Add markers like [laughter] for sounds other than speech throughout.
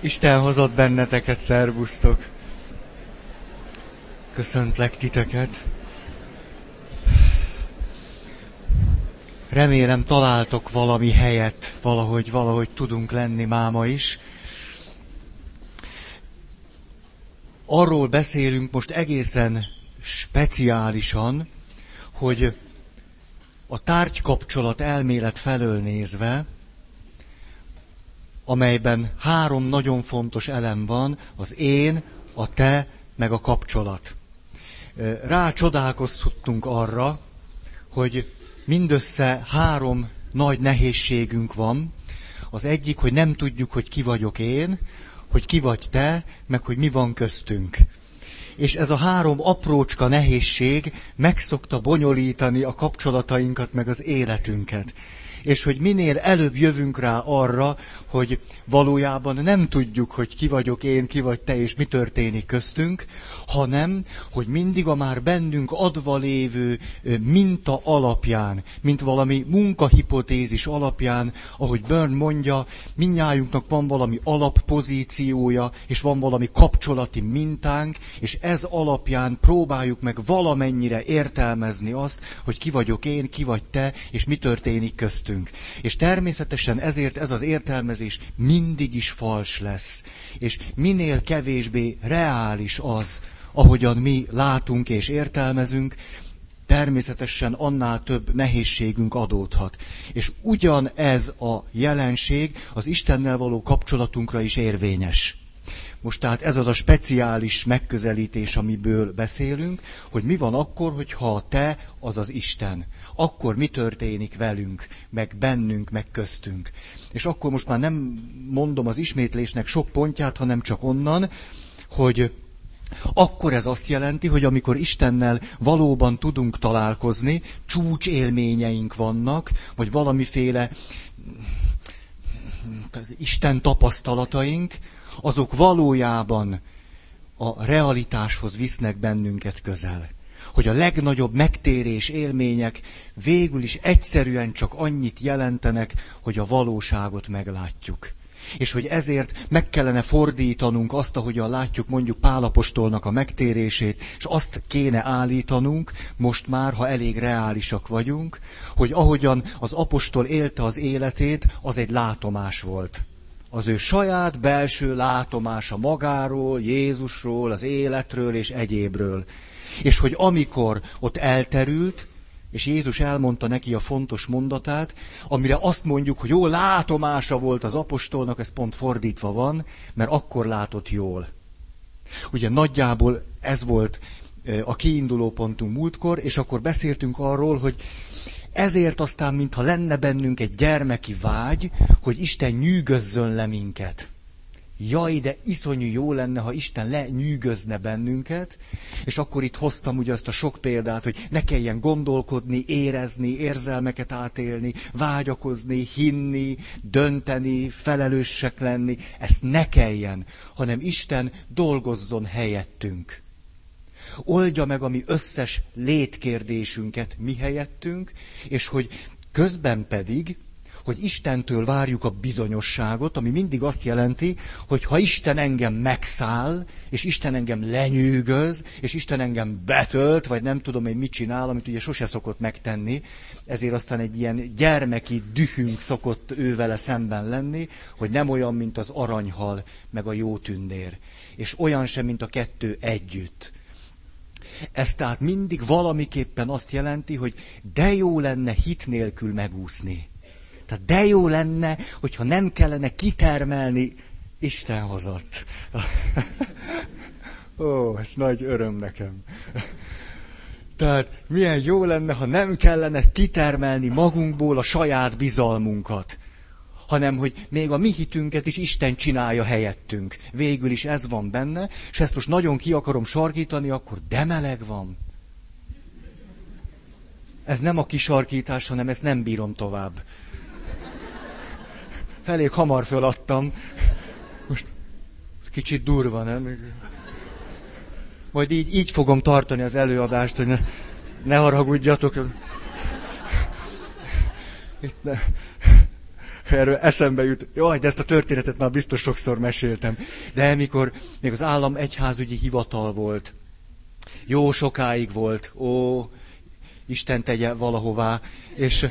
Isten hozott benneteket, szervusztok! Köszöntlek titeket! Remélem találtok valami helyet, valahogy, valahogy tudunk lenni máma is. Arról beszélünk most egészen speciálisan, hogy a tárgykapcsolat elmélet felől nézve, amelyben három nagyon fontos elem van, az én, a te, meg a kapcsolat. Rá csodálkozhattunk arra, hogy mindössze három nagy nehézségünk van. Az egyik, hogy nem tudjuk, hogy ki vagyok én, hogy ki vagy te, meg hogy mi van köztünk. És ez a három aprócska nehézség megszokta bonyolítani a kapcsolatainkat, meg az életünket és hogy minél előbb jövünk rá arra, hogy valójában nem tudjuk, hogy ki vagyok én, ki vagy te, és mi történik köztünk, hanem, hogy mindig a már bennünk adva lévő minta alapján, mint valami munkahipotézis alapján, ahogy Byrne mondja, minnyájunknak van valami alappozíciója, és van valami kapcsolati mintánk, és ez alapján próbáljuk meg valamennyire értelmezni azt, hogy ki vagyok én, ki vagy te, és mi történik köztünk beszélünk. És természetesen ezért ez az értelmezés mindig is fals lesz. És minél kevésbé reális az, ahogyan mi látunk és értelmezünk, természetesen annál több nehézségünk adódhat. És ugyanez a jelenség az Istennel való kapcsolatunkra is érvényes. Most tehát ez az a speciális megközelítés, amiből beszélünk, hogy mi van akkor, hogyha te az az Isten akkor mi történik velünk, meg bennünk, meg köztünk. És akkor most már nem mondom az ismétlésnek sok pontját, hanem csak onnan, hogy akkor ez azt jelenti, hogy amikor Istennel valóban tudunk találkozni, csúcs élményeink vannak, vagy valamiféle Isten tapasztalataink, azok valójában a realitáshoz visznek bennünket közel hogy a legnagyobb megtérés élmények végül is egyszerűen csak annyit jelentenek, hogy a valóságot meglátjuk. És hogy ezért meg kellene fordítanunk azt, ahogyan látjuk mondjuk Pálapostolnak a megtérését, és azt kéne állítanunk, most már, ha elég reálisak vagyunk, hogy ahogyan az apostol élte az életét, az egy látomás volt az ő saját belső látomása magáról, Jézusról, az életről és egyébről. És hogy amikor ott elterült, és Jézus elmondta neki a fontos mondatát, amire azt mondjuk, hogy jó látomása volt az apostolnak, ez pont fordítva van, mert akkor látott jól. Ugye nagyjából ez volt a kiinduló pontunk múltkor, és akkor beszéltünk arról, hogy ezért aztán, mintha lenne bennünk egy gyermeki vágy, hogy Isten nyűgözzön le minket jaj, de iszonyú jó lenne, ha Isten lenyűgözne bennünket, és akkor itt hoztam ugye azt a sok példát, hogy ne kelljen gondolkodni, érezni, érzelmeket átélni, vágyakozni, hinni, dönteni, felelősek lenni, ezt ne kelljen, hanem Isten dolgozzon helyettünk. Oldja meg a mi összes létkérdésünket mi helyettünk, és hogy közben pedig hogy Istentől várjuk a bizonyosságot, ami mindig azt jelenti, hogy ha Isten engem megszáll, és Isten engem lenyűgöz, és Isten engem betölt, vagy nem tudom én mit csinál, amit ugye sose szokott megtenni, ezért aztán egy ilyen gyermeki dühünk szokott ő vele szemben lenni, hogy nem olyan, mint az aranyhal, meg a jó tündér. És olyan sem, mint a kettő együtt. Ez tehát mindig valamiképpen azt jelenti, hogy de jó lenne hit nélkül megúszni. Tehát de jó lenne, hogyha nem kellene kitermelni, Isten hozott. [laughs] Ó, ez nagy öröm nekem. Tehát milyen jó lenne, ha nem kellene kitermelni magunkból a saját bizalmunkat, hanem hogy még a mi hitünket is Isten csinálja helyettünk. Végül is ez van benne, és ezt most nagyon ki akarom sarkítani, akkor de meleg van. Ez nem a kisarkítás, hanem ezt nem bírom tovább elég hamar föladtam. Most kicsit durva, nem? Majd így, így fogom tartani az előadást, hogy ne, ne haragudjatok. Itt ne. erről eszembe jut. Jaj, de ezt a történetet már biztos sokszor meséltem. De mikor még az állam egyházügyi hivatal volt, jó sokáig volt, ó, Isten tegye valahová, és,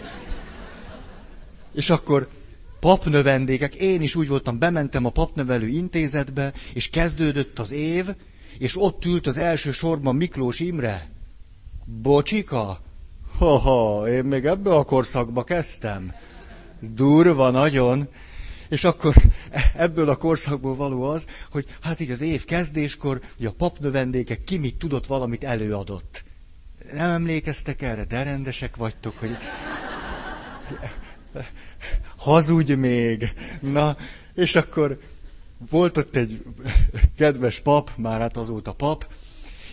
és akkor papnövendékek, én is úgy voltam, bementem a papnevelő intézetbe, és kezdődött az év, és ott ült az első sorban Miklós Imre. Bocsika? Ha-ha, én még ebbe a korszakba kezdtem. Durva nagyon. És akkor ebből a korszakból való az, hogy hát így az év kezdéskor, hogy a papnövendékek ki mit tudott, valamit előadott. Nem emlékeztek erre, de rendesek vagytok, hogy hazudj még. Na, és akkor volt ott egy kedves pap, már hát azóta pap,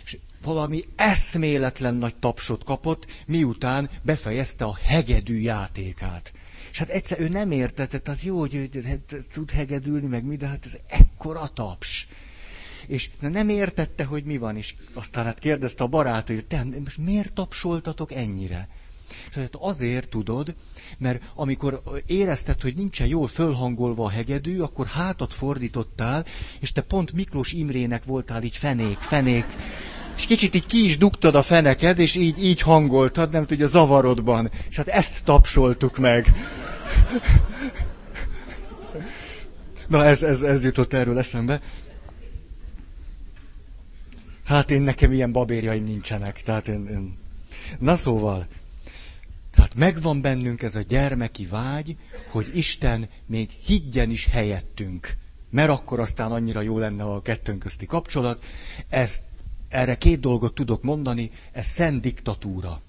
és valami eszméletlen nagy tapsot kapott, miután befejezte a hegedű játékát. És hát egyszer ő nem értette, tehát jó, hogy ő tud hegedülni, meg mi, de hát ez ekkora taps. És nem értette, hogy mi van, és aztán hát kérdezte a barát, hogy te most miért tapsoltatok ennyire? És hát azért tudod, mert amikor érezted, hogy nincsen jól fölhangolva a hegedű, akkor hátat fordítottál, és te pont Miklós Imrének voltál így fenék, fenék, és kicsit így ki is dugtad a feneked, és így, így hangoltad, nem tudja, zavarodban. És hát ezt tapsoltuk meg. Na, ez, ez, ez jutott erről eszembe. Hát én nekem ilyen babérjaim nincsenek, tehát én, én... Na szóval, megvan bennünk ez a gyermeki vágy, hogy Isten még higgyen is helyettünk. Mert akkor aztán annyira jó lenne a kettőnk közti kapcsolat. Ezt, erre két dolgot tudok mondani, ez szent diktatúra.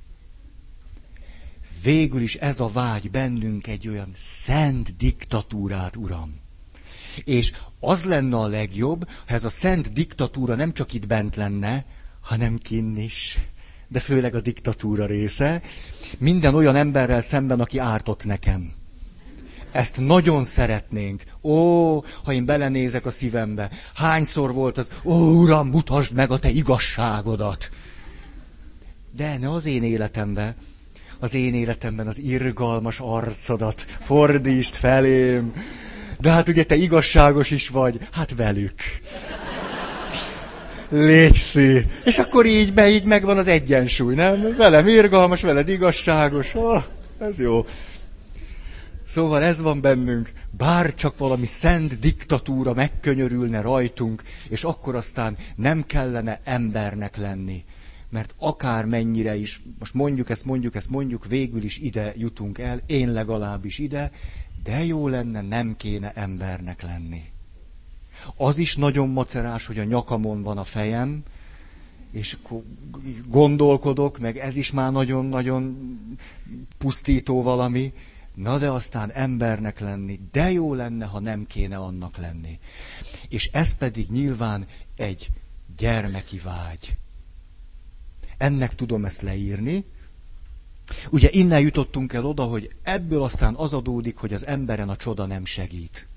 Végül is ez a vágy bennünk egy olyan szent diktatúrát, Uram. És az lenne a legjobb, ha ez a szent diktatúra nem csak itt bent lenne, hanem kinn is de főleg a diktatúra része, minden olyan emberrel szemben, aki ártott nekem. Ezt nagyon szeretnénk. Ó, ha én belenézek a szívembe, hányszor volt az, ó, uram, mutasd meg a te igazságodat. De ne az én életemben, az én életemben az irgalmas arcodat fordítsd felém. De hát ugye te igazságos is vagy, hát velük. Légy szí. És akkor így be, így megvan az egyensúly, nem? Velem irgalmas, veled igazságos. Oh, ez jó. Szóval ez van bennünk, bár csak valami szent diktatúra megkönyörülne rajtunk, és akkor aztán nem kellene embernek lenni. Mert akár mennyire is, most mondjuk ezt, mondjuk ezt, mondjuk, végül is ide jutunk el, én legalábbis ide, de jó lenne, nem kéne embernek lenni. Az is nagyon macerás, hogy a nyakamon van a fejem, és gondolkodok, meg ez is már nagyon-nagyon pusztító valami. Na de aztán embernek lenni, de jó lenne, ha nem kéne annak lenni. És ez pedig nyilván egy gyermeki vágy. Ennek tudom ezt leírni. Ugye innen jutottunk el oda, hogy ebből aztán az adódik, hogy az emberen a csoda nem segít.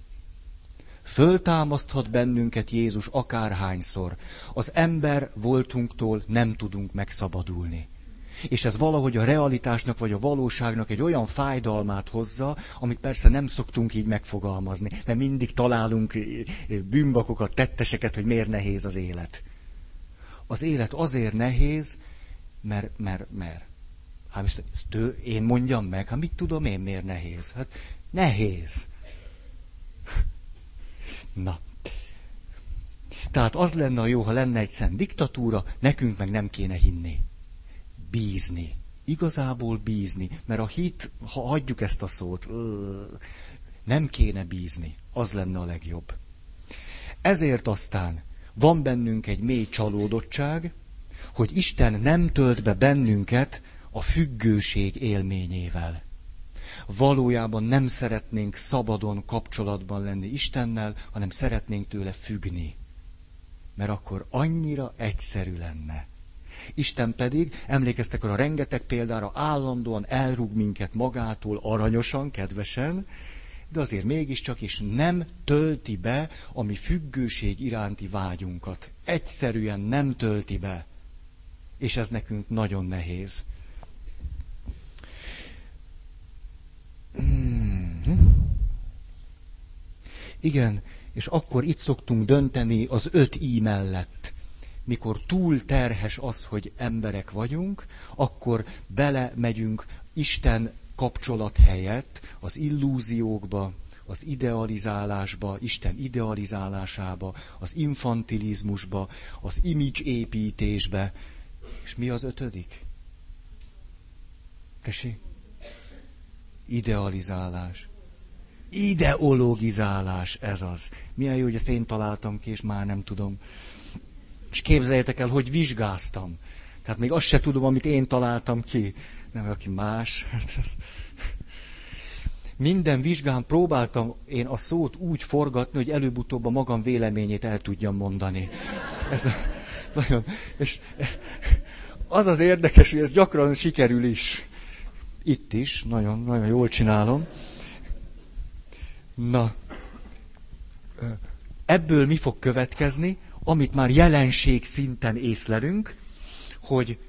Föltámaszthat bennünket Jézus akárhányszor. Az ember voltunktól nem tudunk megszabadulni. És ez valahogy a realitásnak vagy a valóságnak egy olyan fájdalmát hozza, amit persze nem szoktunk így megfogalmazni, mert mindig találunk bűnbakokat, tetteseket, hogy miért nehéz az élet. Az élet azért nehéz, mert, mert, mert. Hát ezt, ezt én mondjam meg, hát mit tudom én, miért nehéz? Hát nehéz. Na. Tehát az lenne a jó, ha lenne egy szent diktatúra, nekünk meg nem kéne hinni. Bízni. Igazából bízni. Mert a hit, ha adjuk ezt a szót, nem kéne bízni. Az lenne a legjobb. Ezért aztán van bennünk egy mély csalódottság, hogy Isten nem tölt be bennünket a függőség élményével valójában nem szeretnénk szabadon kapcsolatban lenni Istennel, hanem szeretnénk tőle függni. Mert akkor annyira egyszerű lenne. Isten pedig, emlékeztek arra rengeteg példára, állandóan elrúg minket magától aranyosan, kedvesen, de azért mégiscsak is nem tölti be a mi függőség iránti vágyunkat. Egyszerűen nem tölti be. És ez nekünk nagyon nehéz. Hmm. Igen, és akkor itt szoktunk dönteni az öt í mellett. Mikor túl terhes az, hogy emberek vagyunk, akkor belemegyünk Isten kapcsolat helyett az illúziókba, az idealizálásba, Isten idealizálásába, az infantilizmusba, az image építésbe. És mi az ötödik? Tesi? Idealizálás. Ideologizálás, ez az. Milyen jó, hogy ezt én találtam ki, és már nem tudom. És képzeljétek el, hogy vizsgáztam. Tehát még azt se tudom, amit én találtam ki. Nem, aki más. Hát ez... Minden vizsgán próbáltam én a szót úgy forgatni, hogy előbb-utóbb a magam véleményét el tudjam mondani. Ez a, nagyon, és az az érdekes, hogy ez gyakran sikerül is. Itt is, nagyon, nagyon jól csinálom. Na, ebből mi fog következni, amit már jelenség szinten észlelünk, hogy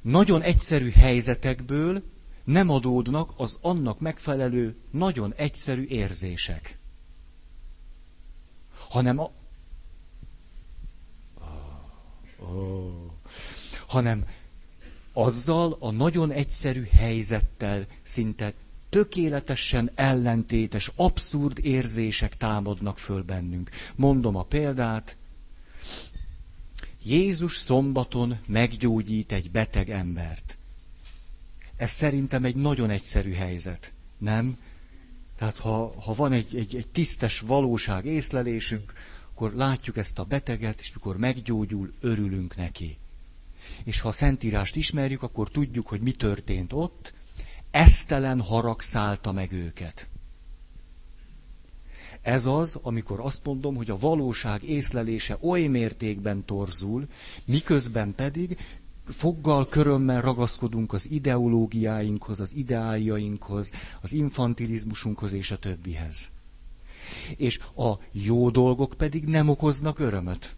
nagyon egyszerű helyzetekből nem adódnak az annak megfelelő, nagyon egyszerű érzések. Hanem a... Oh, hanem azzal a nagyon egyszerű helyzettel szinte tökéletesen ellentétes, abszurd érzések támadnak föl bennünk. Mondom a példát. Jézus szombaton meggyógyít egy beteg embert. Ez szerintem egy nagyon egyszerű helyzet, nem? Tehát ha, ha van egy, egy, egy tisztes valóság észlelésünk, akkor látjuk ezt a beteget, és mikor meggyógyul, örülünk neki. És ha a Szentírást ismerjük, akkor tudjuk, hogy mi történt ott, esztelen harag szállta meg őket. Ez az, amikor azt mondom, hogy a valóság észlelése oly mértékben torzul, miközben pedig foggal, körömmel ragaszkodunk az ideológiáinkhoz, az ideáljainkhoz, az infantilizmusunkhoz és a többihez. És a jó dolgok pedig nem okoznak örömöt.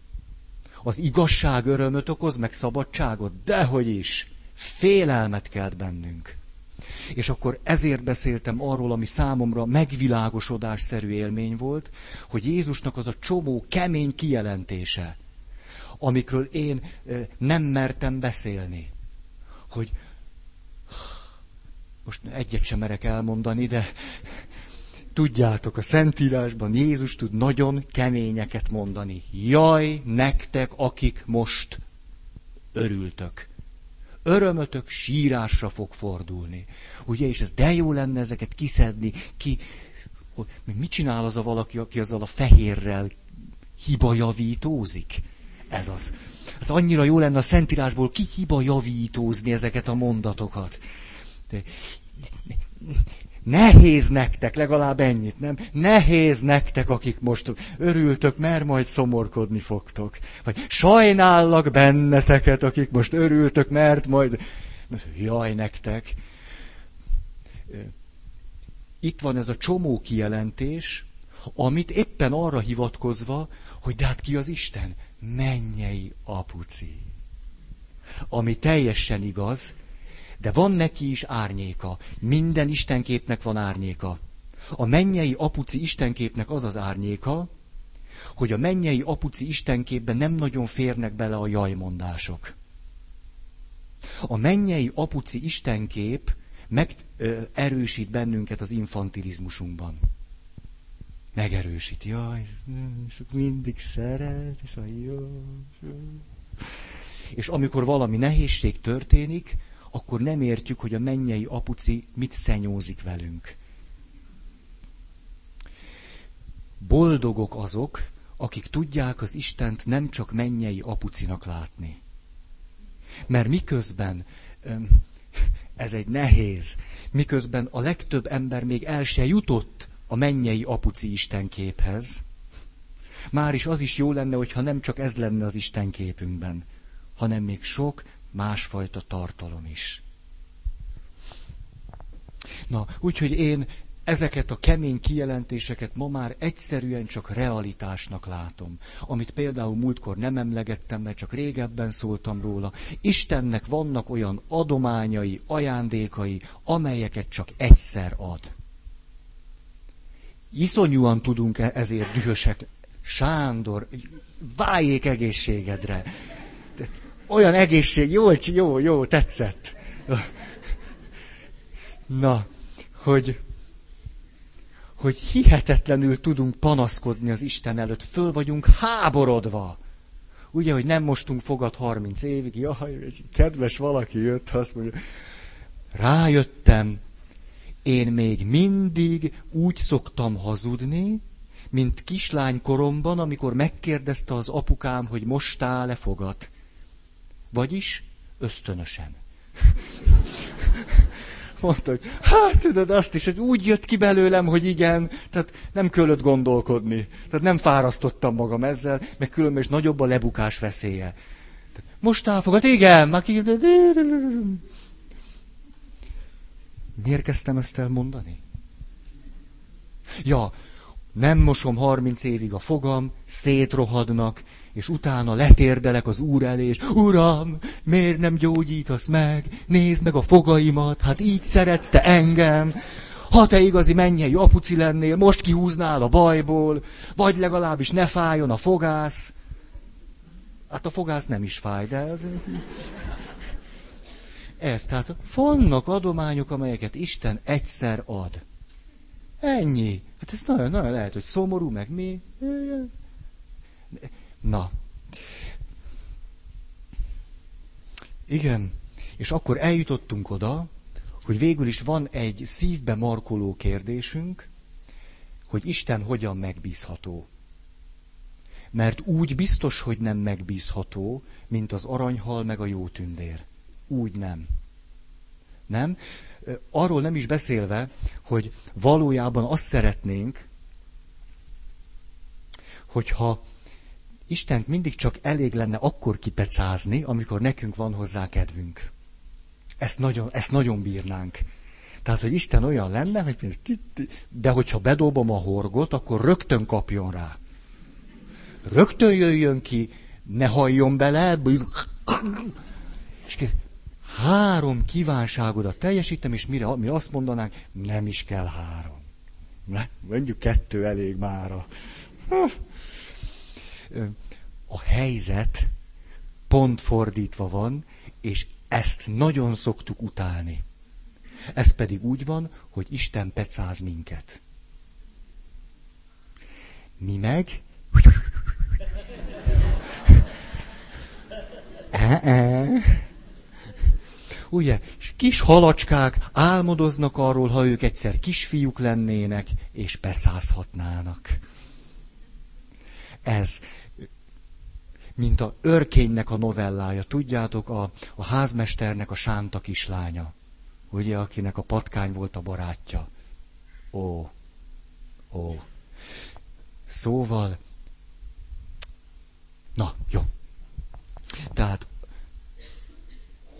Az igazság örömöt okoz, meg szabadságot? Dehogy is! Félelmet kelt bennünk. És akkor ezért beszéltem arról, ami számomra megvilágosodásszerű élmény volt, hogy Jézusnak az a csomó kemény kijelentése, amikről én nem mertem beszélni. Hogy most egyet sem merek elmondani, de tudjátok, a Szentírásban Jézus tud nagyon keményeket mondani. Jaj, nektek, akik most örültök. Örömötök sírásra fog fordulni. Ugye, és ez de jó lenne ezeket kiszedni, ki... Mit csinál az a valaki, aki azzal a fehérrel hibajavítózik? Ez az. Hát annyira jó lenne a Szentírásból ki hiba javítózni ezeket a mondatokat. De nehéz nektek, legalább ennyit, nem? Nehéz nektek, akik most örültök, mert majd szomorkodni fogtok. Vagy sajnállak benneteket, akik most örültök, mert majd... Jaj, nektek. Itt van ez a csomó kijelentés, amit éppen arra hivatkozva, hogy de hát ki az Isten? mennyei apuci. Ami teljesen igaz, de van neki is árnyéka. Minden istenképnek van árnyéka. A mennyei apuci istenképnek az az árnyéka, hogy a mennyei apuci istenképben nem nagyon férnek bele a jajmondások. A mennyei apuci istenkép megerősít bennünket az infantilizmusunkban megerősíti. Jaj, sok mindig szeret, és a jó. És amikor valami nehézség történik, akkor nem értjük, hogy a mennyei apuci mit szenyózik velünk. Boldogok azok, akik tudják az Istent nem csak mennyei apucinak látni. Mert miközben ez egy nehéz, miközben a legtöbb ember még el se jutott a mennyei apuci istenképhez. Már is az is jó lenne, hogyha nem csak ez lenne az istenképünkben, hanem még sok másfajta tartalom is. Na, úgyhogy én ezeket a kemény kijelentéseket ma már egyszerűen csak realitásnak látom. Amit például múltkor nem emlegettem, mert csak régebben szóltam róla. Istennek vannak olyan adományai, ajándékai, amelyeket csak egyszer ad iszonyúan tudunk ezért dühösek. Sándor, váljék egészségedre. Olyan egészség, jó, jó, jó, tetszett. Na, hogy, hogy hihetetlenül tudunk panaszkodni az Isten előtt, föl vagyunk háborodva. Ugye, hogy nem mostunk fogad 30 évig, jaj, egy kedves valaki jött, azt mondja, rájöttem, én még mindig úgy szoktam hazudni, mint kislánykoromban, amikor megkérdezte az apukám, hogy mostál-e fogat. Vagyis ösztönösen. [laughs] Mondta, hogy hát tudod azt is, hogy úgy jött ki belőlem, hogy igen, tehát nem kellett gondolkodni. Tehát nem fárasztottam magam ezzel, meg különben is nagyobb a lebukás veszélye. Most elfogad, igen, már ki... Miért kezdtem ezt elmondani? Ja, nem mosom harminc évig a fogam, szétrohadnak, és utána letérdelek az úr elé, és Uram, miért nem gyógyítasz meg? Nézd meg a fogaimat, hát így szeretsz te engem. Ha te igazi mennyei apuci lennél, most kihúznál a bajból, vagy legalábbis ne fájjon a fogász. Hát a fogász nem is fáj, de ez... Ez, tehát vannak adományok, amelyeket Isten egyszer ad. Ennyi. Hát ez nagyon, nagyon lehet, hogy szomorú, meg mi. Na. Igen. És akkor eljutottunk oda, hogy végül is van egy szívbe markoló kérdésünk, hogy Isten hogyan megbízható. Mert úgy biztos, hogy nem megbízható, mint az aranyhal meg a jó tündér. Úgy nem. Nem? Arról nem is beszélve, hogy valójában azt szeretnénk, hogyha Istent mindig csak elég lenne akkor kipecázni, amikor nekünk van hozzá kedvünk. Ezt nagyon, ezt nagyon bírnánk. Tehát, hogy Isten olyan lenne, hogy de hogyha bedobom a horgot, akkor rögtön kapjon rá. Rögtön jöjjön ki, ne halljon bele, és három kívánságodat teljesítem, és mire, mi azt mondanánk, nem is kell három. Ne, mondjuk kettő elég mára. A helyzet pont fordítva van, és ezt nagyon szoktuk utálni. Ez pedig úgy van, hogy Isten pecáz minket. Mi meg? Ugye, kis halacskák álmodoznak arról, ha ők egyszer kisfiúk lennének, és pecázhatnának. Ez, mint a örkénynek a novellája. Tudjátok, a, a házmesternek a sánta kislánya. Ugye, akinek a patkány volt a barátja. Ó, ó. Szóval, na, jó. Tehát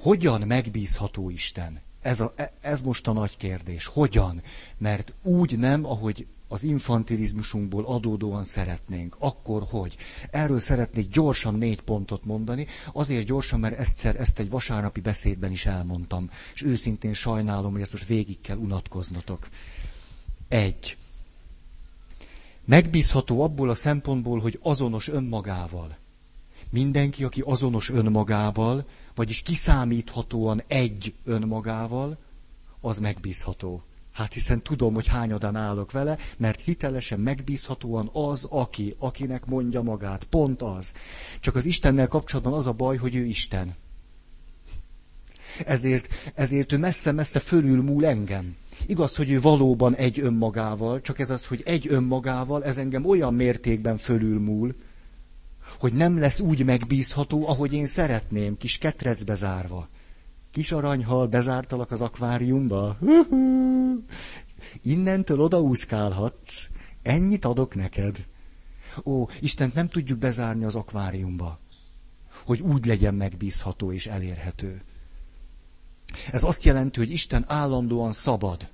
hogyan megbízható Isten? Ez, a, e, ez most a nagy kérdés. Hogyan? Mert úgy nem, ahogy az infantilizmusunkból adódóan szeretnénk. Akkor hogy? Erről szeretnék gyorsan négy pontot mondani, azért gyorsan, mert egyszer ezt egy vasárnapi beszédben is elmondtam, és őszintén sajnálom, hogy ezt most végig kell unatkoznatok. Egy. Megbízható abból a szempontból, hogy azonos önmagával. Mindenki, aki azonos önmagával, vagyis kiszámíthatóan egy önmagával, az megbízható. Hát hiszen tudom, hogy hányadan állok vele, mert hitelesen, megbízhatóan az, aki, akinek mondja magát. Pont az. Csak az Istennel kapcsolatban az a baj, hogy ő Isten. Ezért, ezért ő messze-messze fölülmúl engem. Igaz, hogy ő valóban egy önmagával, csak ez az, hogy egy önmagával, ez engem olyan mértékben fölülmúl, hogy nem lesz úgy megbízható, ahogy én szeretném, kis ketrecbe zárva. Kis aranyhal, bezártalak az akváriumba. Innentől odaúszkálhatsz. Ennyit adok neked. Ó, Istent nem tudjuk bezárni az akváriumba, hogy úgy legyen megbízható és elérhető. Ez azt jelenti, hogy Isten állandóan szabad.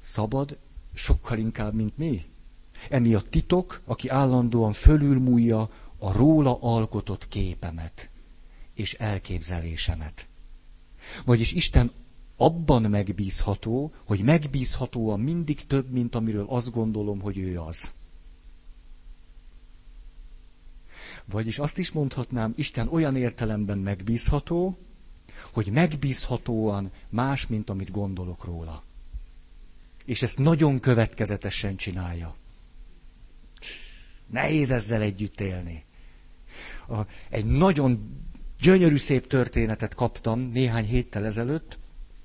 Szabad sokkal inkább, mint mi. Emiatt titok, aki állandóan fölülmúlja a róla alkotott képemet és elképzelésemet. Vagyis Isten abban megbízható, hogy megbízhatóan mindig több, mint amiről azt gondolom, hogy ő az. Vagyis azt is mondhatnám, Isten olyan értelemben megbízható, hogy megbízhatóan más, mint amit gondolok róla. És ezt nagyon következetesen csinálja. Nehéz ezzel együtt élni. A, egy nagyon gyönyörű szép történetet kaptam néhány héttel ezelőtt.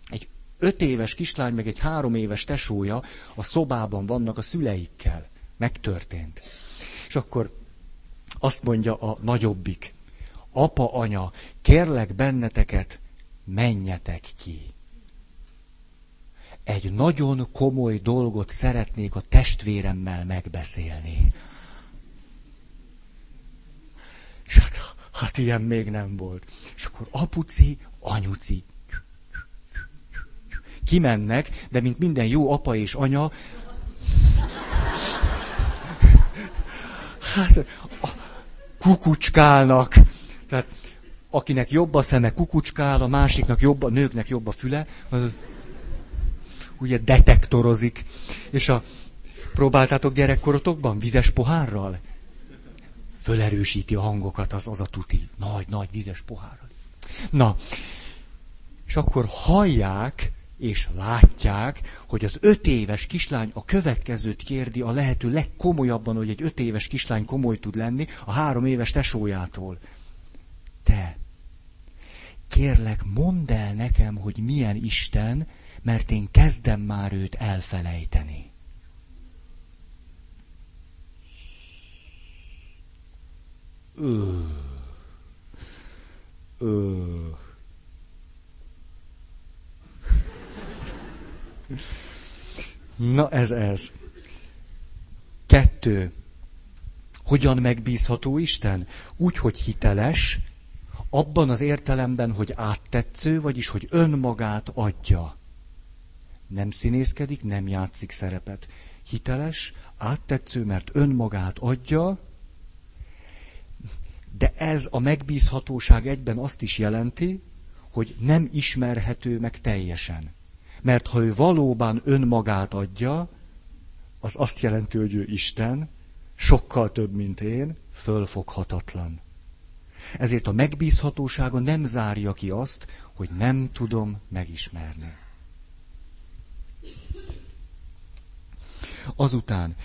Egy öt éves kislány, meg egy három éves tesója a szobában vannak a szüleikkel. Megtörtént. És akkor azt mondja a nagyobbik. Apa, anya, kérlek benneteket, menjetek ki. Egy nagyon komoly dolgot szeretnék a testvéremmel megbeszélni. És hát, hát ilyen még nem volt. És akkor apuci, anyuci. Kimennek, de mint minden jó apa és anya, hát kukucskálnak. Tehát akinek jobb a szeme, kukucskál, a másiknak jobb, a nőknek jobb a füle, az ugye detektorozik. És a próbáltátok gyerekkorotokban vizes pohárral? Fölerősíti a hangokat az, az a tuti. Nagy, nagy vizes pohárral. Na, és akkor hallják, és látják, hogy az öt éves kislány a következőt kérdi a lehető legkomolyabban, hogy egy öt éves kislány komoly tud lenni, a három éves tesójától. Te, kérlek, mondd el nekem, hogy milyen Isten, mert én kezdem már őt elfelejteni. Ö. Ö. Na ez ez. Kettő. Hogyan megbízható Isten? Úgy, hogy hiteles, abban az értelemben, hogy áttetsző, vagyis hogy önmagát adja. Nem színészkedik, nem játszik szerepet. Hiteles, áttetsző, mert önmagát adja, de ez a megbízhatóság egyben azt is jelenti, hogy nem ismerhető meg teljesen. Mert ha ő valóban önmagát adja, az azt jelenti, hogy ő Isten, sokkal több, mint én, fölfoghatatlan. Ezért a megbízhatósága nem zárja ki azt, hogy nem tudom megismerni. Azután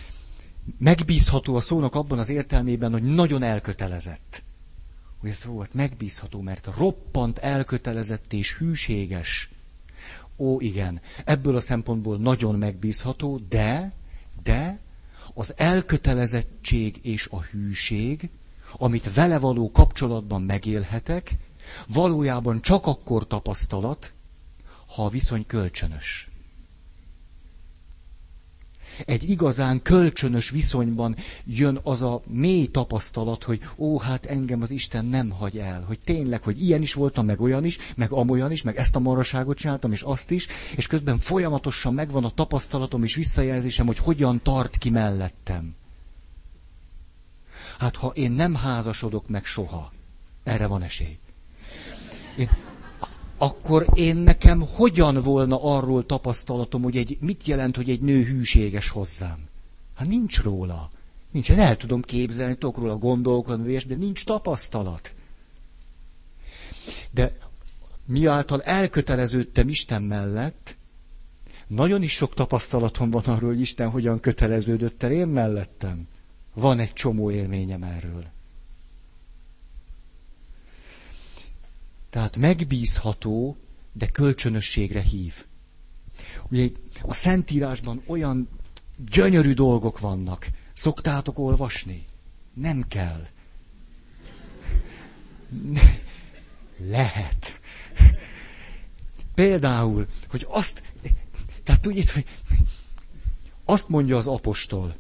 megbízható a szónak abban az értelmében, hogy nagyon elkötelezett. Hogy ez volt megbízható, mert roppant elkötelezett és hűséges. Ó, igen, ebből a szempontból nagyon megbízható, de, de az elkötelezettség és a hűség, amit vele való kapcsolatban megélhetek, valójában csak akkor tapasztalat, ha a viszony kölcsönös egy igazán kölcsönös viszonyban jön az a mély tapasztalat, hogy ó, hát engem az Isten nem hagy el, hogy tényleg, hogy ilyen is voltam, meg olyan is, meg amolyan is, meg ezt a maraságot csináltam, és azt is, és közben folyamatosan megvan a tapasztalatom és visszajelzésem, hogy hogyan tart ki mellettem. Hát ha én nem házasodok meg soha, erre van esély. Én akkor én nekem hogyan volna arról tapasztalatom, hogy egy, mit jelent, hogy egy nő hűséges hozzám? Hát nincs róla. Nincs, el tudom képzelni, tudok róla gondolkodni, de nincs tapasztalat. De miáltal elköteleződtem Isten mellett, nagyon is sok tapasztalatom van arról, hogy Isten hogyan köteleződött el én mellettem. Van egy csomó élményem erről. Tehát megbízható, de kölcsönösségre hív. Ugye a Szentírásban olyan gyönyörű dolgok vannak. Szoktátok olvasni? Nem kell. Lehet. Például, hogy azt, tehát tudjuk, hogy azt mondja az apostol,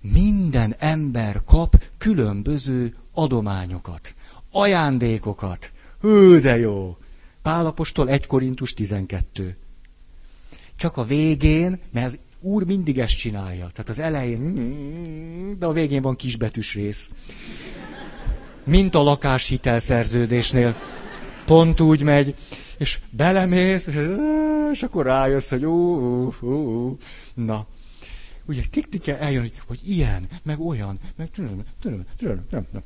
minden ember kap különböző adományokat, ajándékokat, Hű, de jó! Pálapostól 1 Korintus 12. Csak a végén, mert az Úr mindig ezt csinálja. Tehát az elején, de a végén van kisbetűs rész. Mint a lakáshitelszerződésnél. Pont úgy megy. és belemész, és akkor rájössz, hogy ó, ó, ó. na. Ugye tiktike eljön, hogy, hogy ilyen, meg olyan, meg tudom, tudom, tudom, tudom.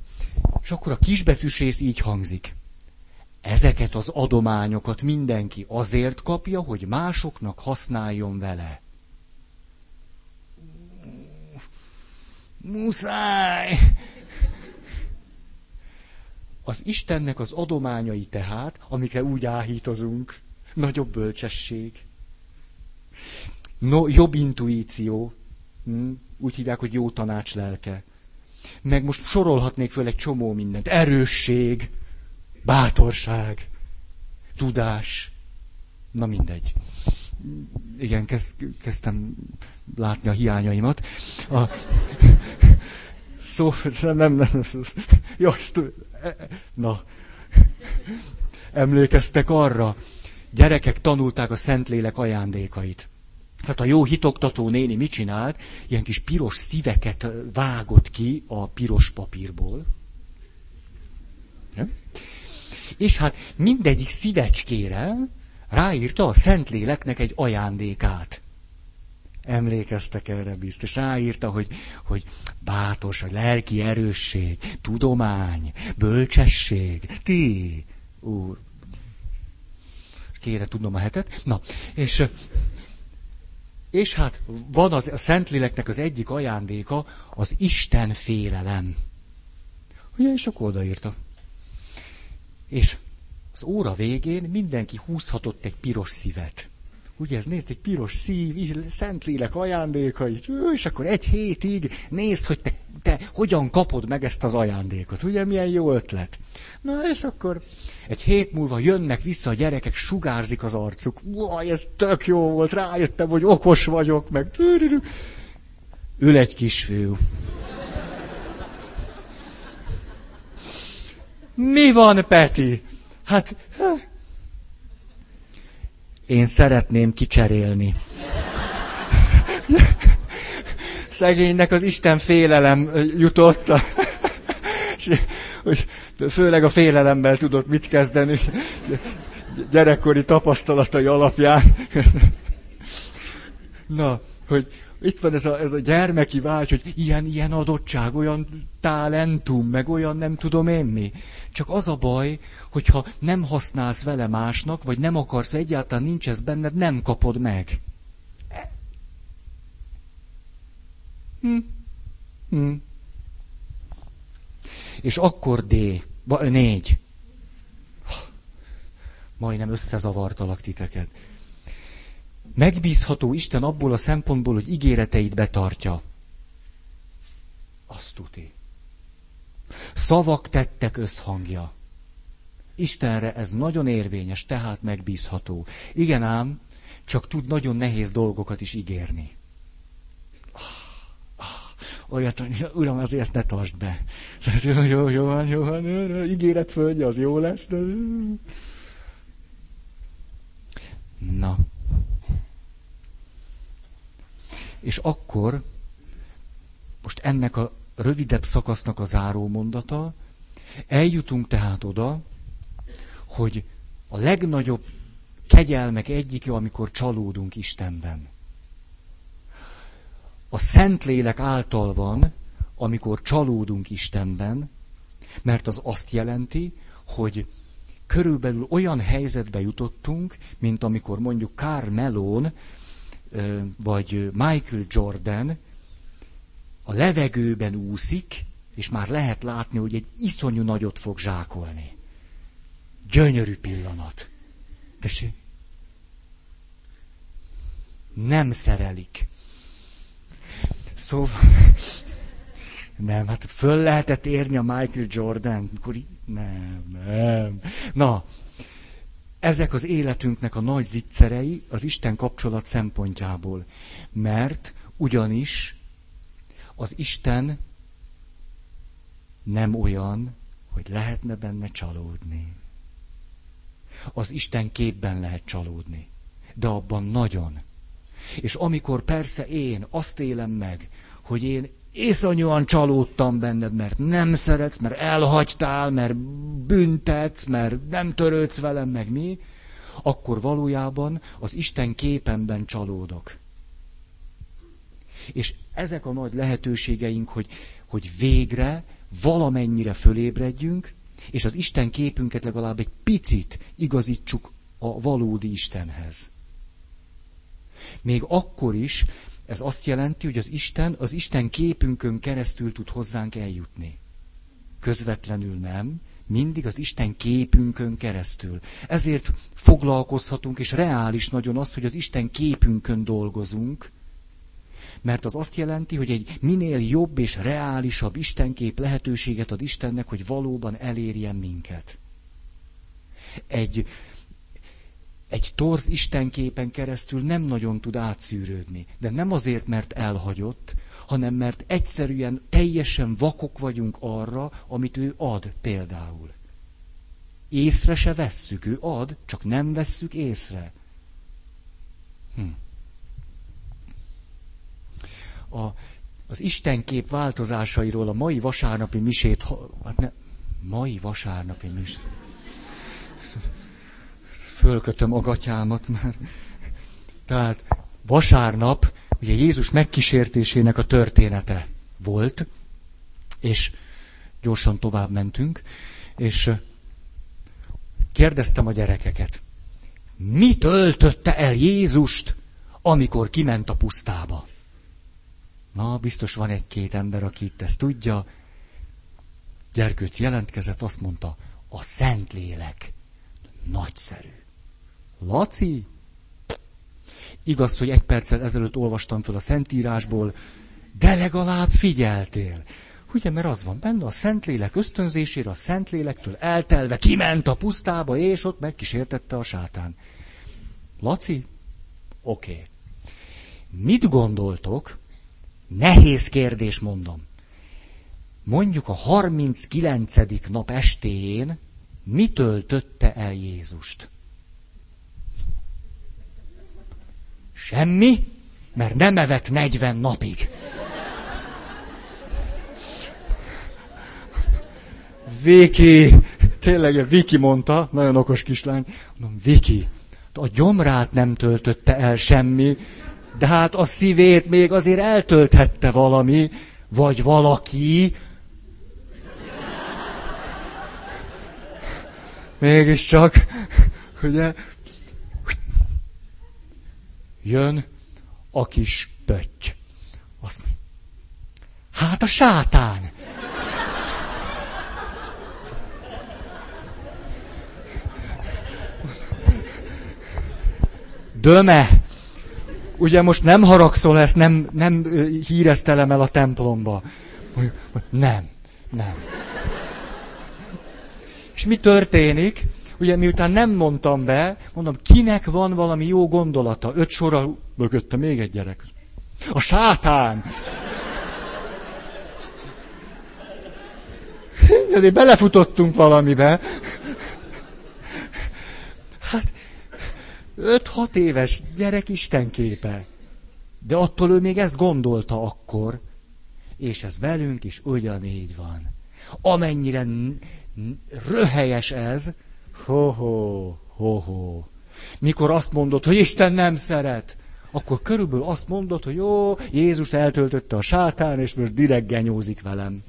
És akkor a kisbetűs rész így hangzik. Ezeket az adományokat mindenki azért kapja, hogy másoknak használjon vele. Muszáj! Az Istennek az adományai tehát, amikre úgy áhítozunk, nagyobb bölcsesség, no, jobb intuíció, hm? úgy hívják, hogy jó tanács lelke. Meg most sorolhatnék föl egy csomó mindent. Erősség, bátorság, tudás. Na mindegy. Igen, kezd, kezdtem látni a hiányaimat. A... Szó, nem, nem, nem. Jó, ezt, na. Emlékeztek arra? Gyerekek tanulták a Szentlélek ajándékait. Hát a jó hitoktató néni mit csinált? Ilyen kis piros szíveket vágott ki a piros papírból. És hát mindegyik szívecskére ráírta a Szentléleknek egy ajándékát. Emlékeztek erre biztos. Ráírta, hogy, hogy bátorság, lelki erősség, tudomány, bölcsesség, ti, úr. Kére tudnom a hetet. Na, és, és hát van az, a Szentléleknek az egyik ajándéka, az Isten félelem. Ugye, és akkor odaírta. És az óra végén mindenki húzhatott egy piros szívet. Ugye ez nézd, egy piros szív, Szentlélek ajándékait, és akkor egy hétig nézd, hogy te, te hogyan kapod meg ezt az ajándékot. Ugye milyen jó ötlet. Na és akkor egy hét múlva jönnek vissza a gyerekek, sugárzik az arcuk. Vaj, ez tök jó volt, rájöttem, hogy okos vagyok, meg... Ül egy kisfiú. Mi van, Peti? Hát, én szeretném kicserélni. Szegénynek az Isten félelem jutott, hogy főleg a félelemmel tudott mit kezdeni gyerekkori tapasztalatai alapján. Na, hogy itt van ez a, ez a gyermeki vágy, hogy ilyen, ilyen adottság, olyan talentum, meg olyan nem tudom én mi. Csak az a baj, hogyha nem használsz vele másnak, vagy nem akarsz, egyáltalán nincs ez benned, nem kapod meg. Hm. Hm. És akkor D, négy. Majdnem összezavartalak titeket. Megbízható Isten abból a szempontból, hogy ígéreteit betartja. Azt tuti. Szavak tettek összhangja. Istenre ez nagyon érvényes, tehát megbízható. Igen ám, csak tud nagyon nehéz dolgokat is ígérni. Olyat, hogy uram, azért ezt ne tartsd be. Szóval, jó, jó, jó, jó, jó, jó, ígéret földje, az jó lesz. Na. És akkor, most ennek a rövidebb szakasznak a záró mondata, eljutunk tehát oda, hogy a legnagyobb kegyelmek egyike, amikor csalódunk Istenben. A Szentlélek által van, amikor csalódunk Istenben, mert az azt jelenti, hogy körülbelül olyan helyzetbe jutottunk, mint amikor mondjuk Carl Melon vagy Michael Jordan a levegőben úszik, és már lehet látni, hogy egy iszonyú nagyot fog zsákolni. Gyönyörű pillanat. Tessék? Nem szerelik. Szóval, nem, hát föl lehetett érni a Michael Jordan, mikor nem, nem. Na, ezek az életünknek a nagy zicserei az Isten kapcsolat szempontjából. Mert ugyanis az Isten nem olyan, hogy lehetne benne csalódni. Az Isten képben lehet csalódni, de abban nagyon. És amikor persze én azt élem meg, hogy én iszonyúan csalódtam benned, mert nem szeretsz, mert elhagytál, mert büntetsz, mert nem törődsz velem, meg mi, akkor valójában az Isten képemben csalódok. És ezek a nagy lehetőségeink, hogy, hogy végre valamennyire fölébredjünk, és az Isten képünket legalább egy picit igazítsuk a valódi Istenhez. Még akkor is ez azt jelenti, hogy az Isten az Isten képünkön keresztül tud hozzánk eljutni. Közvetlenül nem, mindig az Isten képünkön keresztül. Ezért foglalkozhatunk, és reális nagyon az, hogy az Isten képünkön dolgozunk, mert az azt jelenti, hogy egy minél jobb és reálisabb Istenkép lehetőséget ad Istennek, hogy valóban elérjen minket. Egy, egy torz Istenképen keresztül nem nagyon tud átszűrődni, de nem azért, mert elhagyott, hanem mert egyszerűen teljesen vakok vagyunk arra, amit ő ad például. Észre se vesszük, ő ad, csak nem vesszük észre. Hm. A, az Istenkép változásairól a mai vasárnapi misét, hát ne, mai vasárnapi misét. Fölkötöm a gatyámat már. Tehát vasárnap ugye Jézus megkísértésének a története volt, és gyorsan tovább mentünk, és kérdeztem a gyerekeket, mi töltötte el Jézust, amikor kiment a pusztába? Na, biztos van egy-két ember, aki itt ezt tudja. Gyerkőc jelentkezett, azt mondta, a Szentlélek. Nagyszerű. Laci, Igaz, hogy egy perccel ezelőtt olvastam fel a Szentírásból, de legalább figyeltél. Ugye, mert az van benne, a Szentlélek ösztönzésére, a Szentlélektől eltelve kiment a pusztába, és ott megkísértette a sátán. Laci? Oké. Okay. Mit gondoltok? Nehéz kérdés mondom. Mondjuk a 39. nap estéjén mi töltötte el Jézust? Semmi, mert nem evett 40 napig. Viki, tényleg Viki mondta, nagyon okos kislány, mondom, Viki, a gyomrát nem töltötte el semmi, de hát a szívét még azért eltölthette valami, vagy valaki. Mégiscsak, ugye, jön a kis pötty. Azt mondja, hát a sátán. Döme, ugye most nem haragszol ezt, nem, nem híreztelem el a templomba. Nem, nem. És mi történik? Ugye miután nem mondtam be, mondom, kinek van valami jó gondolata? Öt sorra mögötte még egy gyerek. A sátán! [laughs] De belefutottunk valamibe. Hát, öt-hat éves gyerek istenképe. De attól ő még ezt gondolta akkor. És ez velünk is ugyanígy van. Amennyire röhelyes ez, Ho-ho, ho-ho. Mikor azt mondod, hogy Isten nem szeret, akkor körülbelül azt mondod, hogy jó, Jézust eltöltötte a sátán, és most direkt genyózik velem.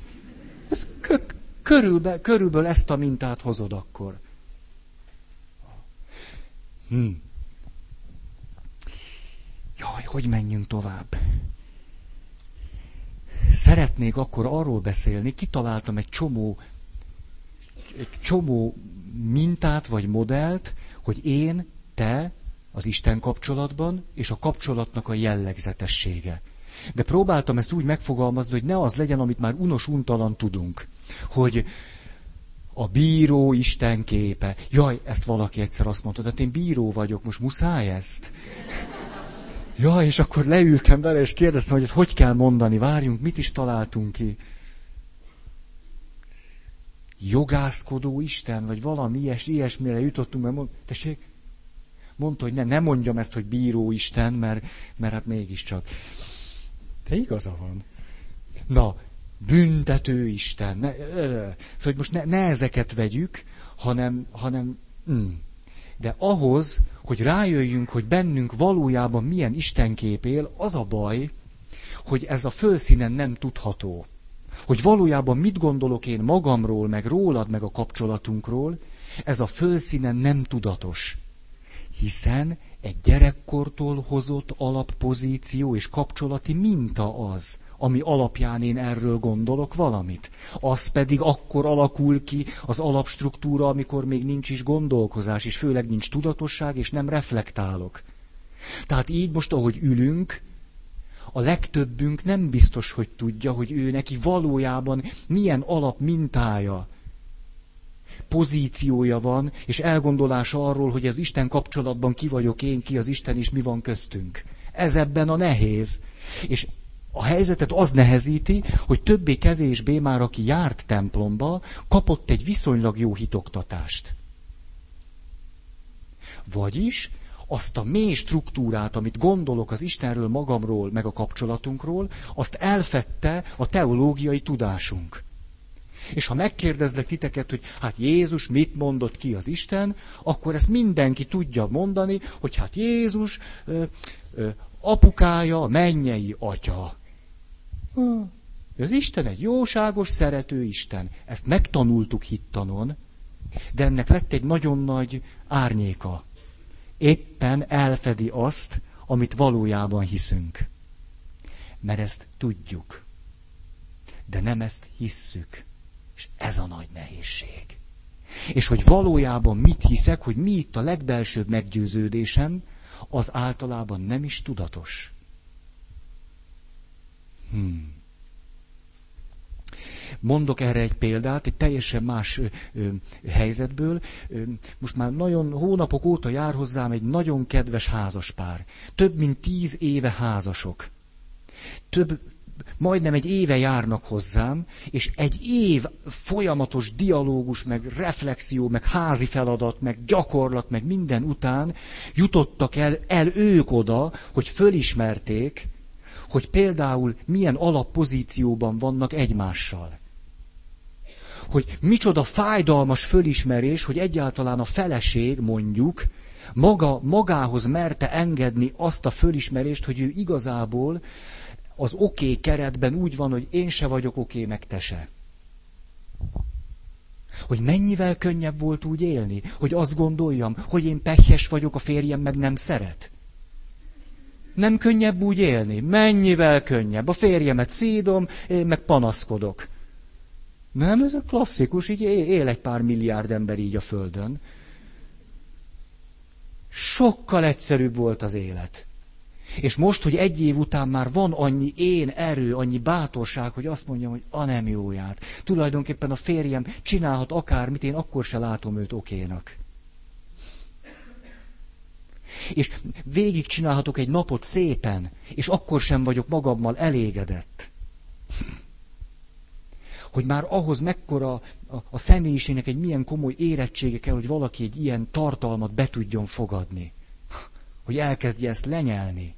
Ez k- körülbelül, körülbelül ezt a mintát hozod akkor. Hm. Jaj, hogy menjünk tovább? Szeretnék akkor arról beszélni, kitaláltam egy csomó, egy csomó mintát vagy modellt, hogy én, te az Isten kapcsolatban, és a kapcsolatnak a jellegzetessége. De próbáltam ezt úgy megfogalmazni, hogy ne az legyen, amit már unos untalan tudunk. Hogy a bíró Isten képe. Jaj, ezt valaki egyszer azt mondta, tehát én bíró vagyok, most muszáj ezt? Jaj, és akkor leültem vele, és kérdeztem, hogy ezt hogy kell mondani, várjunk, mit is találtunk ki jogászkodó Isten, vagy valami ilyes, ilyesmire jutottunk, mert mond, tessék, mondta, hogy ne, ne mondjam ezt, hogy bíró Isten, mert, mert hát mégiscsak. De igaza van. Na, büntető Isten. Ne, ö, szóval hogy most ne, ne ezeket vegyük, hanem, hanem mm, De ahhoz, hogy rájöjjünk, hogy bennünk valójában milyen Istenkép él, az a baj, hogy ez a fölszínen nem tudható. Hogy valójában mit gondolok én magamról, meg rólad, meg a kapcsolatunkról, ez a fölszínen nem tudatos. Hiszen egy gyerekkortól hozott alappozíció és kapcsolati minta az, ami alapján én erről gondolok valamit. Az pedig akkor alakul ki az alapstruktúra, amikor még nincs is gondolkozás, és főleg nincs tudatosság, és nem reflektálok. Tehát így most, ahogy ülünk, a legtöbbünk nem biztos, hogy tudja, hogy ő neki valójában milyen alap mintája, pozíciója van, és elgondolása arról, hogy az Isten kapcsolatban ki vagyok én, ki az Isten, és mi van köztünk. Ez ebben a nehéz. És a helyzetet az nehezíti, hogy többé-kevésbé már aki járt templomba, kapott egy viszonylag jó hitoktatást. Vagyis azt a mély struktúrát, amit gondolok az Istenről, magamról, meg a kapcsolatunkról, azt elfette a teológiai tudásunk. És ha megkérdezlek titeket, hogy hát Jézus mit mondott ki az Isten, akkor ezt mindenki tudja mondani, hogy hát Jézus ö, ö, apukája a mennyei atya. Az Isten egy jóságos, szerető Isten. Ezt megtanultuk hittanon, de ennek lett egy nagyon nagy árnyéka. Éppen elfedi azt, amit valójában hiszünk. Mert ezt tudjuk. De nem ezt hisszük. És ez a nagy nehézség. És hogy valójában mit hiszek, hogy mi itt a legbelsőbb meggyőződésem, az általában nem is tudatos. Hmm. Mondok erre egy példát, egy teljesen más helyzetből. Most már nagyon hónapok óta jár hozzám egy nagyon kedves házaspár. Több mint tíz éve házasok. Több, majdnem egy éve járnak hozzám, és egy év folyamatos dialógus, meg reflexió, meg házi feladat, meg gyakorlat, meg minden után jutottak el, el ők oda, hogy fölismerték, hogy például milyen alappozícióban vannak egymással. Hogy micsoda fájdalmas fölismerés, hogy egyáltalán a feleség, mondjuk, maga, magához merte engedni azt a fölismerést, hogy ő igazából az oké okay keretben úgy van, hogy én se vagyok oké, okay, meg te se. Hogy mennyivel könnyebb volt úgy élni, hogy azt gondoljam, hogy én pehjes vagyok, a férjem meg nem szeret. Nem könnyebb úgy élni? Mennyivel könnyebb. A férjemet szídom, én meg panaszkodok. Nem, ez a klasszikus, így él egy pár milliárd ember így a Földön. Sokkal egyszerűbb volt az élet. És most, hogy egy év után már van annyi én erő, annyi bátorság, hogy azt mondjam, hogy a nem jóját. Tulajdonképpen a férjem csinálhat akármit, én akkor se látom őt okénak. És végig csinálhatok egy napot szépen, és akkor sem vagyok magammal elégedett. Hogy már ahhoz mekkora a, a személyiségnek egy milyen komoly érettsége kell, hogy valaki egy ilyen tartalmat be tudjon fogadni. [laughs] Hogy elkezdje ezt lenyelni.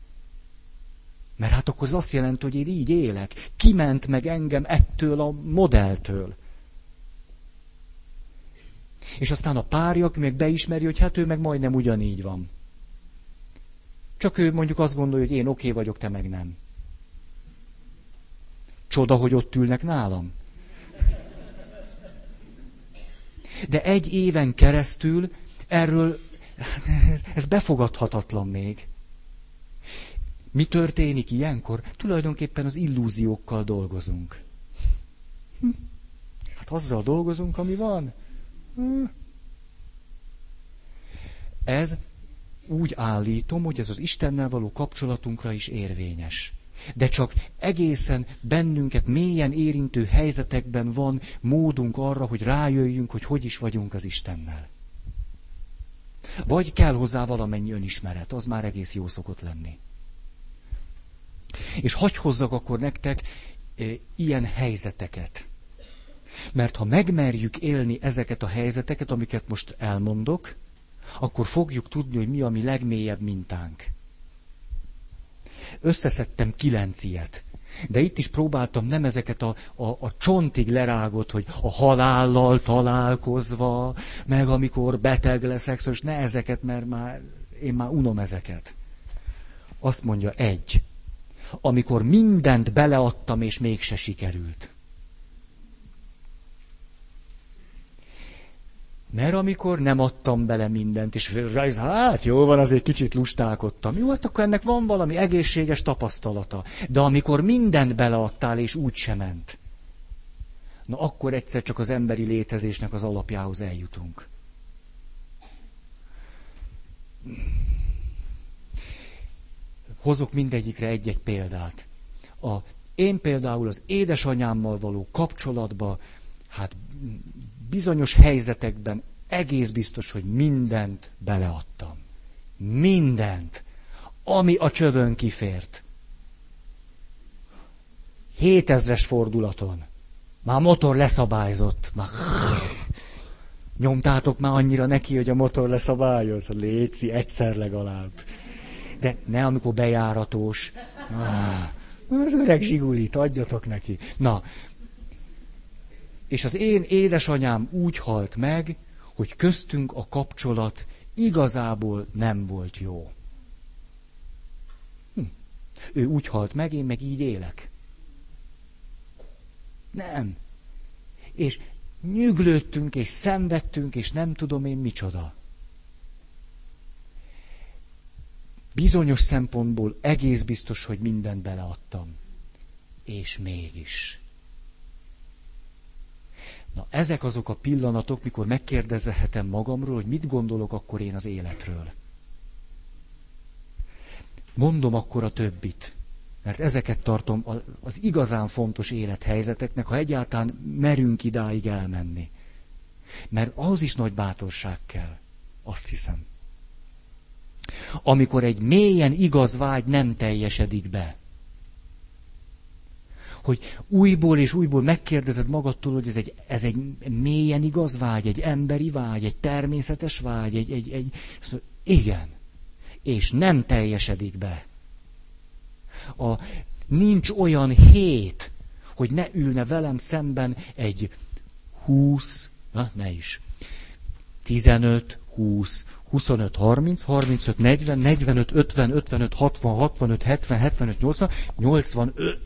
Mert hát akkor az azt jelenti, hogy én így élek. Kiment meg engem ettől a modelltől. És aztán a párja, meg beismeri, hogy hát ő meg majdnem ugyanígy van. Csak ő mondjuk azt gondolja, hogy én oké okay vagyok, te meg nem. Csoda, hogy ott ülnek nálam. De egy éven keresztül erről, ez befogadhatatlan még. Mi történik ilyenkor? Tulajdonképpen az illúziókkal dolgozunk. Hát azzal dolgozunk, ami van. Ez úgy állítom, hogy ez az Istennel való kapcsolatunkra is érvényes. De csak egészen bennünket mélyen érintő helyzetekben van módunk arra, hogy rájöjjünk, hogy hogy is vagyunk az Istennel. Vagy kell hozzá valamennyi önismeret, az már egész jó szokott lenni. És hagy hozzak akkor nektek e, ilyen helyzeteket. Mert ha megmerjük élni ezeket a helyzeteket, amiket most elmondok, akkor fogjuk tudni, hogy mi a mi legmélyebb mintánk. Összeszedtem kilenc ilyet. De itt is próbáltam nem ezeket a, a, a csontig lerágott, hogy a halállal találkozva, meg amikor beteg leszek, szóval ne ezeket, mert már én már unom ezeket. Azt mondja, egy. Amikor mindent beleadtam, és mégse sikerült. Mert amikor nem adtam bele mindent, és hát jó van, azért kicsit lustálkodtam. Jó, hát akkor ennek van valami egészséges tapasztalata. De amikor mindent beleadtál, és úgy sem ment, na akkor egyszer csak az emberi létezésnek az alapjához eljutunk. Hozok mindegyikre egy-egy példát. A, én például az édesanyámmal való kapcsolatba, hát bizonyos helyzetekben egész biztos, hogy mindent beleadtam. Mindent, ami a csövön kifért. Hétezres fordulaton. Már motor leszabályzott. Már... [laughs] Nyomtátok már annyira neki, hogy a motor leszabályoz. Léci, egyszer legalább. De ne, amikor bejáratos. Ah, az öreg zsigulit, adjatok neki. Na, és az én édesanyám úgy halt meg, hogy köztünk a kapcsolat igazából nem volt jó. Hm. Ő úgy halt meg, én meg így élek. Nem. És nyüglődtünk, és szenvedtünk, és nem tudom én micsoda. Bizonyos szempontból egész biztos, hogy mindent beleadtam. És mégis. Na, ezek azok a pillanatok, mikor megkérdezhetem magamról, hogy mit gondolok akkor én az életről. Mondom akkor a többit, mert ezeket tartom az igazán fontos élethelyzeteknek, ha egyáltalán merünk idáig elmenni. Mert az is nagy bátorság kell, azt hiszem. Amikor egy mélyen igaz vágy nem teljesedik be, hogy újból és újból megkérdezed magadtól, hogy ez egy, ez egy mélyen igaz vágy, egy emberi vágy, egy természetes vágy, egy, egy, egy... Szóval igen. És nem teljesedik be. A, nincs olyan hét, hogy ne ülne velem szemben egy 20, na ne is, 15, 20, 25, 30, 35, 40, 45, 50, 55, 60, 65, 70, 75, 80, 85,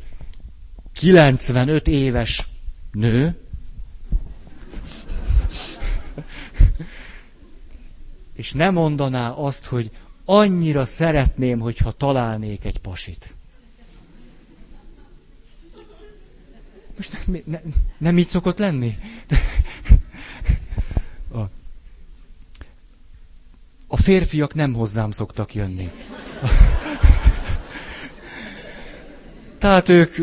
95 éves nő, és nem mondaná azt, hogy annyira szeretném, hogyha találnék egy pasit. Most nem, nem, nem így szokott lenni? A, a férfiak nem hozzám szoktak jönni. Tehát ők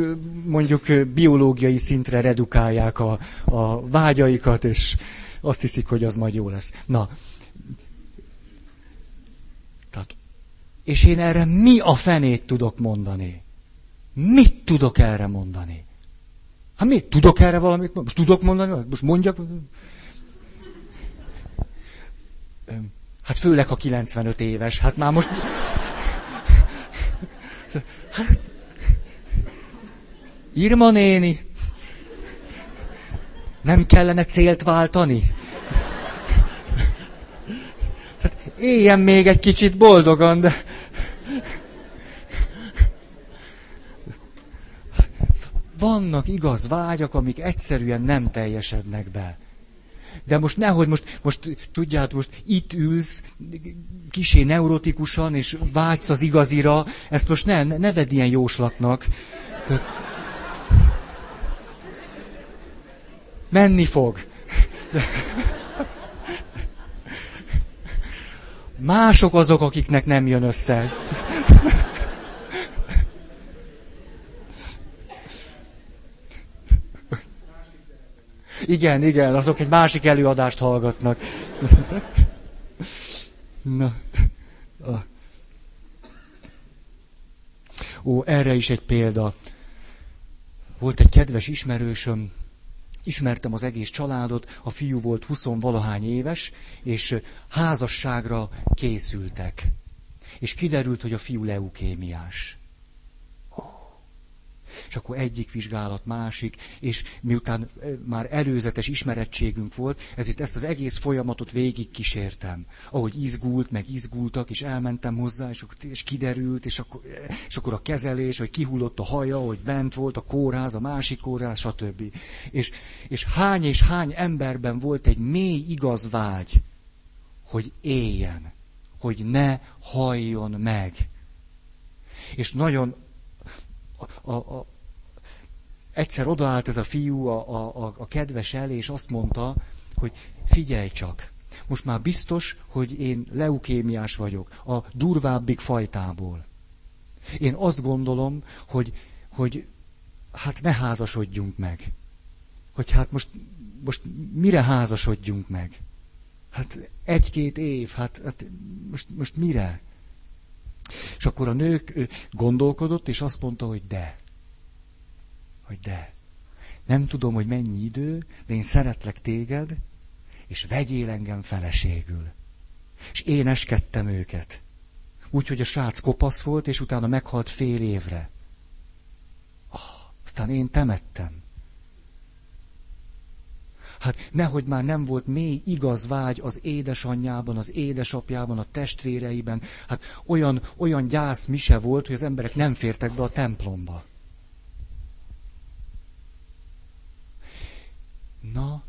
mondjuk biológiai szintre redukálják a, a vágyaikat, és azt hiszik, hogy az majd jó lesz. Na. Tehát, és én erre mi a fenét tudok mondani? Mit tudok erre mondani? Hát mit? Tudok erre valamit? Most tudok mondani? Most mondjak? Hát főleg, ha 95 éves. Hát már most... [laughs] Hát, Irma néni, nem kellene célt váltani? Tehát éljen még egy kicsit boldogan, de... Vannak igaz vágyak, amik egyszerűen nem teljesednek be. De most nehogy most, most tudjátok, most itt ülsz, kisé neurotikusan, és vágysz az igazira, ezt most ne, ne vedd ilyen jóslatnak. Tehát, Menni fog. Mások azok, akiknek nem jön össze. Igen, igen, azok egy másik előadást hallgatnak. Na. Ó, erre is egy példa. Volt egy kedves ismerősöm, ismertem az egész családot, a fiú volt huszonvalahány éves, és házasságra készültek. És kiderült, hogy a fiú leukémiás. És akkor egyik vizsgálat, másik, és miután már előzetes ismerettségünk volt, ezért ezt az egész folyamatot végig kísértem. Ahogy izgult, meg izgultak, és elmentem hozzá, és, és kiderült, és akkor, és akkor a kezelés, hogy kihullott a haja, hogy bent volt a kórház, a másik kórház, stb. És, és hány és hány emberben volt egy mély igaz vágy, hogy éljen, hogy ne halljon meg. És nagyon a, a, egyszer odaállt ez a fiú a, a, a kedves elé, és azt mondta, hogy figyelj csak, most már biztos, hogy én leukémiás vagyok, a durvábbik fajtából. Én azt gondolom, hogy, hogy hát ne házasodjunk meg. Hogy hát most, most mire házasodjunk meg? Hát egy-két év, hát, hát most, most mire? És akkor a nők gondolkodott, és azt mondta, hogy de. Hogy de. Nem tudom, hogy mennyi idő, de én szeretlek téged, és vegyél engem feleségül. És én eskedtem őket. Úgyhogy a srác kopasz volt, és utána meghalt fél évre. Oh, aztán én temettem. Hát nehogy már nem volt mély igaz vágy az édesanyjában, az édesapjában, a testvéreiben. Hát olyan, olyan gyász mise volt, hogy az emberek nem fértek be a templomba. Na,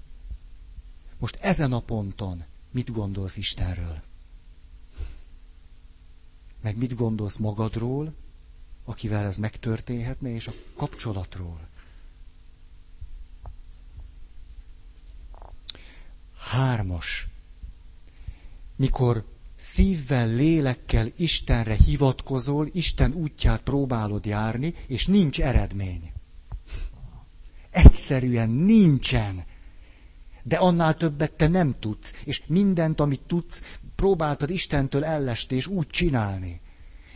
most ezen a ponton mit gondolsz Istenről? Meg mit gondolsz magadról, akivel ez megtörténhetne, és a kapcsolatról? Hármas. Mikor szívvel, lélekkel Istenre hivatkozol, Isten útját próbálod járni, és nincs eredmény. Egyszerűen nincsen. De annál többet te nem tudsz, és mindent, amit tudsz, próbáltad Istentől ellesni, és úgy csinálni.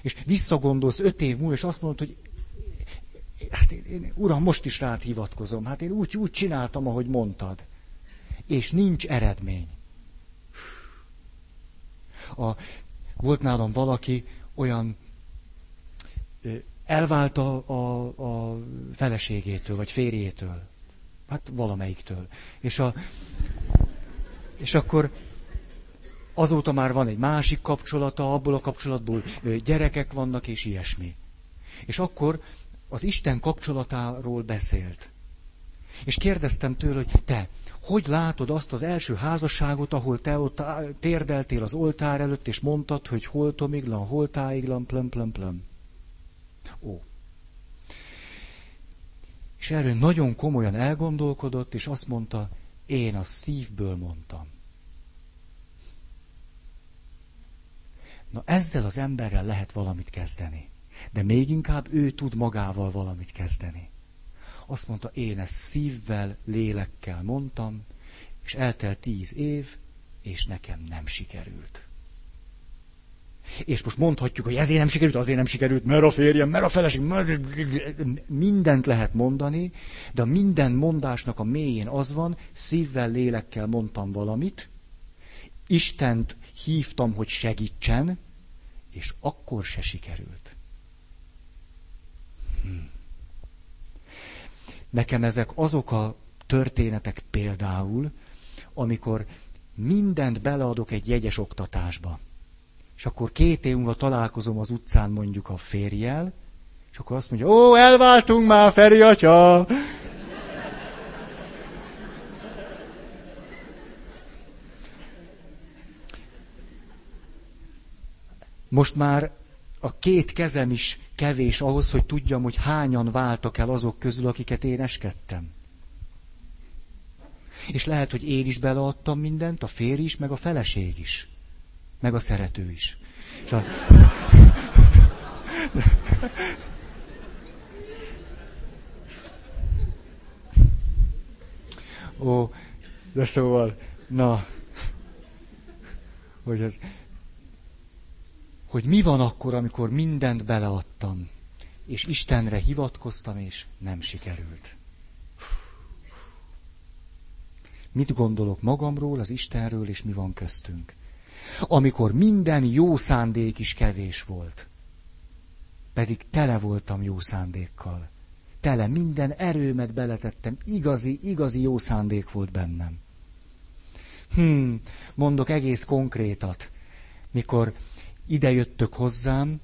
És visszagondolsz öt év múlva, és azt mondod, hogy hát én, én, uram, most is rád hivatkozom. Hát én úgy, úgy csináltam, ahogy mondtad és nincs eredmény. A, volt nálam valaki olyan elvált a, a, a feleségétől, vagy férjétől. Hát valamelyiktől. És, a, és akkor azóta már van egy másik kapcsolata, abból a kapcsolatból gyerekek vannak, és ilyesmi. És akkor az Isten kapcsolatáról beszélt. És kérdeztem tőle, hogy te, hogy látod azt az első házasságot, ahol te ott térdeltél az oltár előtt, és mondtad, hogy hol tomiglan, hol táiglan, plöm, plöm, plöm. Ó. És erről nagyon komolyan elgondolkodott, és azt mondta, én a szívből mondtam. Na ezzel az emberrel lehet valamit kezdeni. De még inkább ő tud magával valamit kezdeni. Azt mondta, én ezt szívvel, lélekkel mondtam, és eltelt tíz év, és nekem nem sikerült. És most mondhatjuk, hogy ezért nem sikerült, azért nem sikerült, mert a férjem, mert a feleség, mert... mindent lehet mondani, de a minden mondásnak a mélyén az van, szívvel, lélekkel mondtam valamit, Istent hívtam, hogy segítsen, és akkor se sikerült. Hm. Nekem ezek azok a történetek például, amikor mindent beleadok egy jegyes oktatásba. És akkor két év múlva találkozom az utcán mondjuk a férjel, és akkor azt mondja, ó, elváltunk már, Feri atya! Most már a két kezem is kevés ahhoz, hogy tudjam, hogy hányan váltak el azok közül, akiket én eskedtem. És lehet, hogy én is beleadtam mindent, a férj is, meg a feleség is. Meg a szerető is. És a... Ó, de szóval, na, hogy ez hogy mi van akkor, amikor mindent beleadtam, és Istenre hivatkoztam, és nem sikerült. Mit gondolok magamról, az Istenről, és mi van köztünk? Amikor minden jó szándék is kevés volt, pedig tele voltam jó szándékkal. tele, minden erőmet beletettem, igazi, igazi jó szándék volt bennem. Hmm, mondok egész konkrétat. Mikor idejöttök hozzám,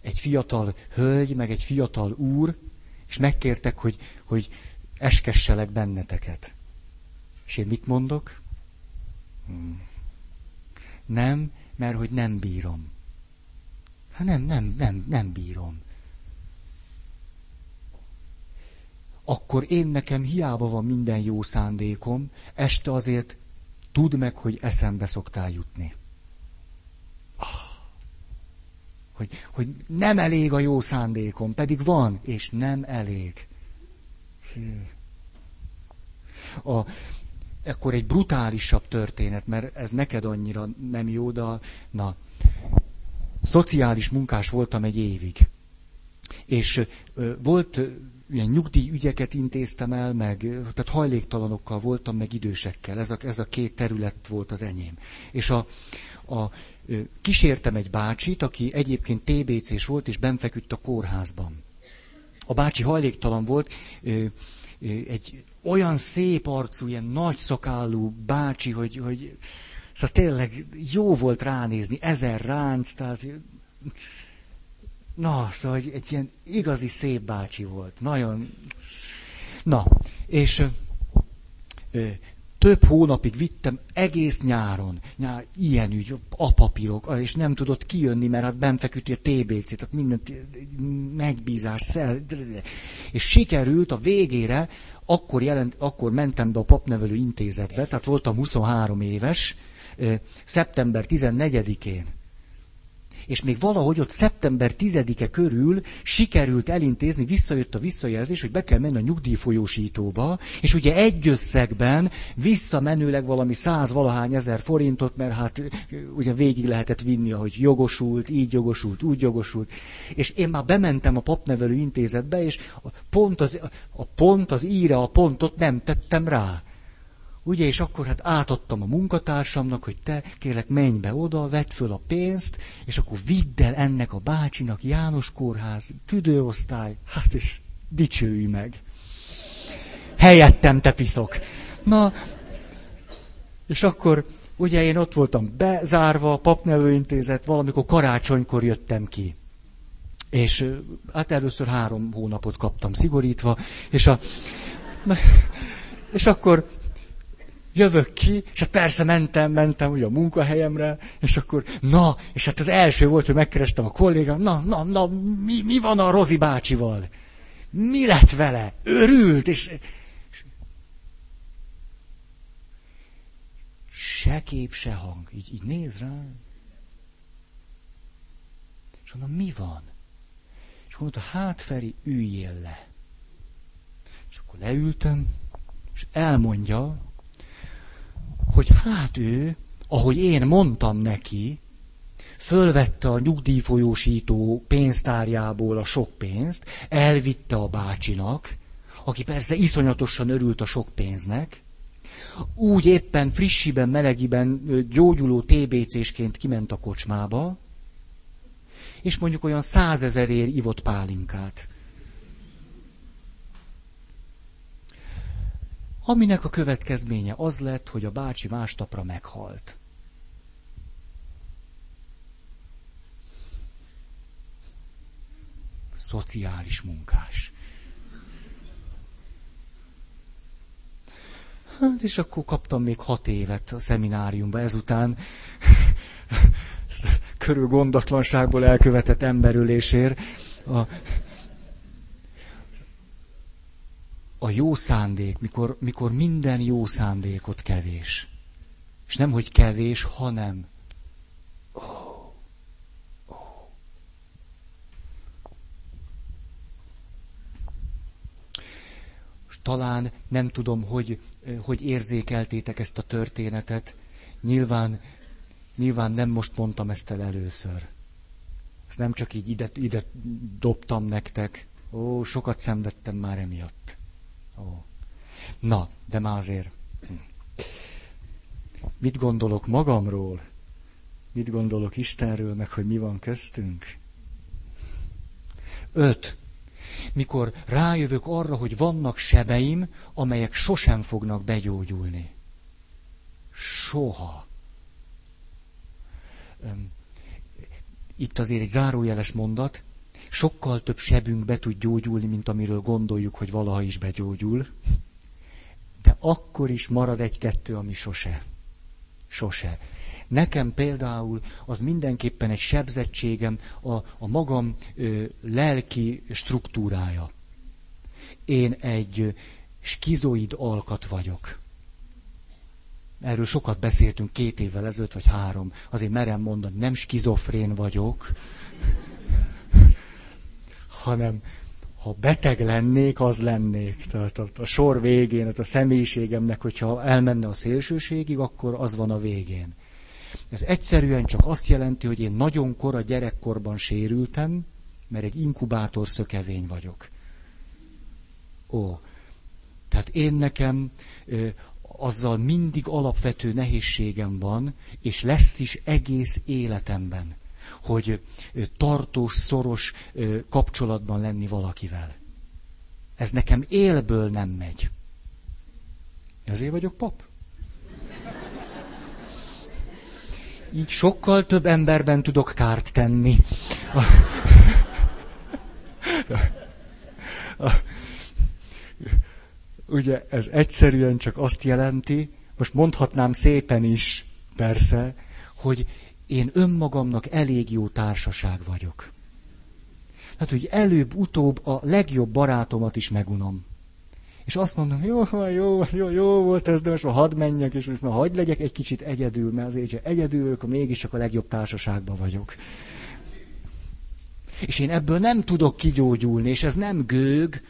egy fiatal hölgy, meg egy fiatal úr, és megkértek, hogy, hogy eskesselek benneteket. És én mit mondok? Hmm. Nem, mert hogy nem bírom. Hát nem, nem, nem, nem bírom. Akkor én nekem hiába van minden jó szándékom, este azért tudd meg, hogy eszembe szoktál jutni. Ah. Hogy, hogy nem elég a jó szándékom, pedig van, és nem elég. A, akkor egy brutálisabb történet, mert ez neked annyira nem jó, de na, szociális munkás voltam egy évig. És ö, volt ilyen nyugdíjügyeket intéztem el, meg tehát hajléktalanokkal voltam, meg idősekkel. Ez a, ez a két terület volt az enyém. És a, a, kísértem egy bácsit, aki egyébként TBC-s volt, és benfeküdt a kórházban. A bácsi hajléktalan volt, egy olyan szép arcú, ilyen nagy szakállú bácsi, hogy, hogy szóval tényleg jó volt ránézni, ezer ránc, tehát na, szóval egy, egy ilyen igazi szép bácsi volt, nagyon, na, és több hónapig vittem egész nyáron, nyár, ilyen ügy, a papírok, és nem tudott kijönni, mert hát benfeküdt a TBC, tehát mindent megbízás, szel, és sikerült a végére, akkor, jelent, akkor mentem be a papnevelő intézetbe, tehát voltam 23 éves, szeptember 14-én és még valahogy ott szeptember 10-e körül sikerült elintézni, visszajött a visszajelzés, hogy be kell menni a nyugdíjfolyósítóba, és ugye egy összegben visszamenőleg valami száz valahány ezer forintot, mert hát ugye végig lehetett vinni, ahogy jogosult, így jogosult, úgy jogosult. És én már bementem a papnevelő intézetbe, és a pont az, a pont, az íre, a pontot nem tettem rá. Ugye, és akkor hát átadtam a munkatársamnak, hogy te kérlek menj be oda, vedd föl a pénzt, és akkor vidd el ennek a bácsinak János kórház, tüdőosztály, hát és dicsőj meg. Helyettem te piszok. Na, és akkor ugye én ott voltam bezárva, a papnevelőintézet, valamikor karácsonykor jöttem ki. És hát először három hónapot kaptam szigorítva, és a... És akkor jövök ki, és hát persze mentem, mentem ugye a munkahelyemre, és akkor, na, és hát az első volt, hogy megkerestem a kollégám, na, na, na, mi, mi van a Rozi bácsival? Mi lett vele? Örült, és... Se kép, se hang. Így, így néz rá. És mondom, mi van? És mondta, hát Feri, üljél le. És akkor leültem, és elmondja, hogy hát ő, ahogy én mondtam neki, fölvette a nyugdíjfolyósító pénztárjából a sok pénzt, elvitte a bácsinak, aki persze iszonyatosan örült a sok pénznek, úgy éppen frissiben, melegiben gyógyuló TBC-sként kiment a kocsmába, és mondjuk olyan százezerért ivott pálinkát. Aminek a következménye az lett, hogy a bácsi másnapra meghalt. Szociális munkás. Hát, és akkor kaptam még hat évet a szemináriumba ezután. [laughs] körül gondatlanságból elkövetett emberülésért. A a jó szándék, mikor, mikor minden jó szándékot kevés. És nem, hogy kevés, hanem oh, oh. talán nem tudom, hogy, hogy érzékeltétek ezt a történetet. Nyilván, nyilván nem most mondtam ezt el először. Ezt nem csak így ide, ide dobtam nektek. Ó, sokat szenvedtem már emiatt. Ó. Na, de már azért. Mit gondolok magamról? Mit gondolok Istenről, meg hogy mi van köztünk? Öt. mikor rájövök arra, hogy vannak sebeim, amelyek sosem fognak begyógyulni. Soha. Itt azért egy zárójeles mondat. Sokkal több sebünk be tud gyógyulni, mint amiről gondoljuk, hogy valaha is begyógyul. De akkor is marad egy-kettő, ami sose. Sose. Nekem például az mindenképpen egy sebzettségem a, a magam ö, lelki struktúrája. Én egy skizoid alkat vagyok. Erről sokat beszéltünk két évvel ezelőtt, vagy három. Azért merem mondani, nem skizofrén vagyok, hanem ha beteg lennék, az lennék. Tehát a, a sor végén, tehát a személyiségemnek, hogyha elmenne a szélsőségig, akkor az van a végén. Ez egyszerűen csak azt jelenti, hogy én nagyon kora gyerekkorban sérültem, mert egy inkubátor szökevény vagyok. Ó, tehát én nekem ö, azzal mindig alapvető nehézségem van, és lesz is egész életemben, hogy tartós, szoros kapcsolatban lenni valakivel. Ez nekem élből nem megy. Ezért vagyok pap? így sokkal több emberben tudok kárt tenni. A, a, ugye ez egyszerűen csak azt jelenti, most mondhatnám szépen is, persze, hogy én önmagamnak elég jó társaság vagyok. Hát, hogy előbb-utóbb a legjobb barátomat is megunom. És azt mondom, jó, jó, jó, jó volt ez, de most már hadd menjek, és most már hagyd legyek egy kicsit egyedül, mert azért, ha egyedül, akkor mégiscsak a legjobb társaságban vagyok. És én ebből nem tudok kigyógyulni, és ez nem gőg,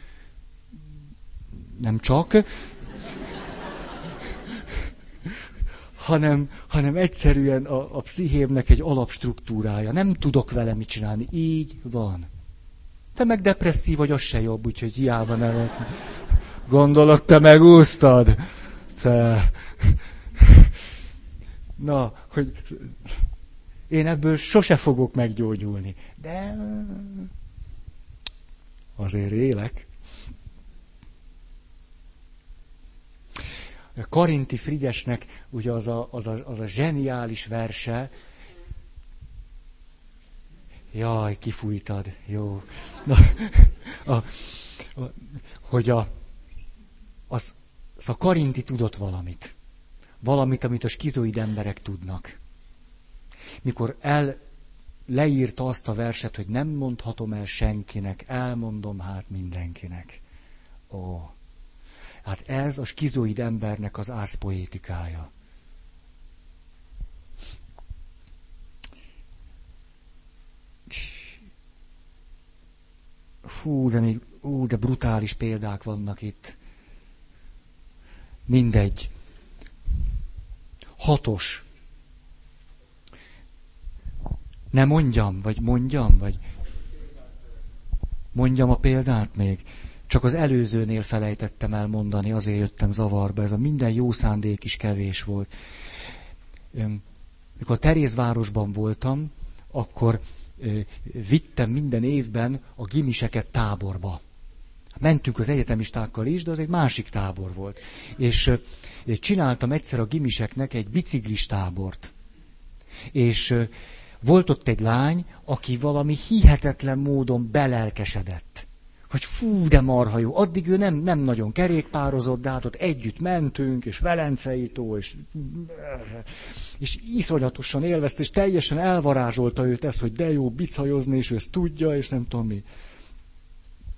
nem csak, hanem, hanem egyszerűen a, a pszichémnek egy alapstruktúrája. Nem tudok vele mit csinálni. Így van. Te meg depresszív vagy, az se jobb, úgyhogy hiába nevet. Gondolok, te megúsztad. Te. Na, hogy én ebből sose fogok meggyógyulni. De azért élek. Karinti Frigyesnek ugye az a, az, a, az a zseniális verse, Jaj, kifújtad, jó. Na, a, a, hogy a, az, az a Karinti tudott valamit. Valamit, amit a skizoid emberek tudnak. Mikor el leírta azt a verset, hogy nem mondhatom el senkinek, elmondom hát mindenkinek. Ó, hát ez a skizoid embernek az árszpoétikája. Fú, de még, ú, de brutális példák vannak itt. Mindegy. Hatos. Ne mondjam, vagy mondjam, vagy mondjam a példát még. Csak az előzőnél felejtettem elmondani, azért jöttem zavarba. Ez a minden jó szándék is kevés volt. Mikor Terézvárosban voltam, akkor vittem minden évben a gimiseket táborba. Mentünk az egyetemistákkal is, de az egy másik tábor volt. És csináltam egyszer a gimiseknek egy biciklis tábort. És volt ott egy lány, aki valami hihetetlen módon belelkesedett. Hogy fú, de marha jó. Addig ő nem, nem nagyon kerékpározott, de hát ott együtt mentünk, és Velencei tó, és, és iszonyatosan élvezte, és teljesen elvarázsolta őt ez, hogy de jó bicajozni, és ő ezt tudja, és nem tudom mi.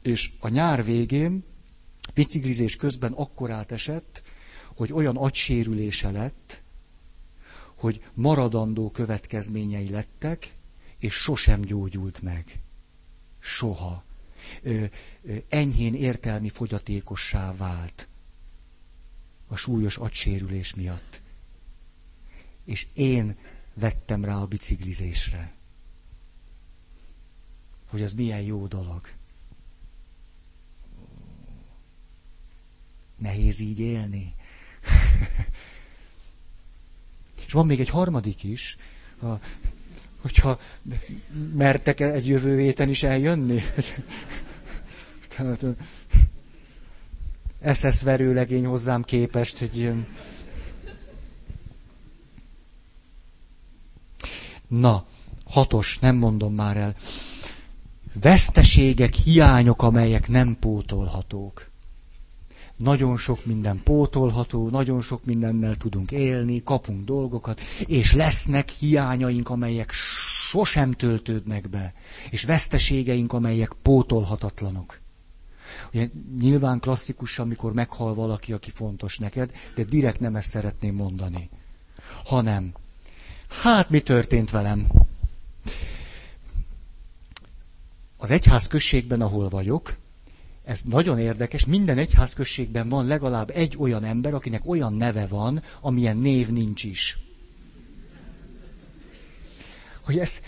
És a nyár végén biciklizés közben akkor átesett, hogy olyan agysérülése lett, hogy maradandó következményei lettek, és sosem gyógyult meg. Soha. Enyhén értelmi fogyatékossá vált a súlyos agysérülés miatt. És én vettem rá a biciklizésre. Hogy az milyen jó dolog. Nehéz így élni. [laughs] És van még egy harmadik is, a, hogyha mertek -e egy jövő héten is eljönni? [laughs] SS verőlegény hozzám képest, hogy ilyen... Na, hatos, nem mondom már el. Veszteségek, hiányok, amelyek nem pótolhatók. Nagyon sok minden pótolható, nagyon sok mindennel tudunk élni, kapunk dolgokat, és lesznek hiányaink, amelyek sosem töltődnek be, és veszteségeink, amelyek pótolhatatlanok. Ugye nyilván klasszikus, amikor meghal valaki, aki fontos neked, de direkt nem ezt szeretném mondani. Hanem, hát mi történt velem? Az egyház községben, ahol vagyok, ez nagyon érdekes, minden egyházközségben van legalább egy olyan ember, akinek olyan neve van, amilyen név nincs is. Hogy ez,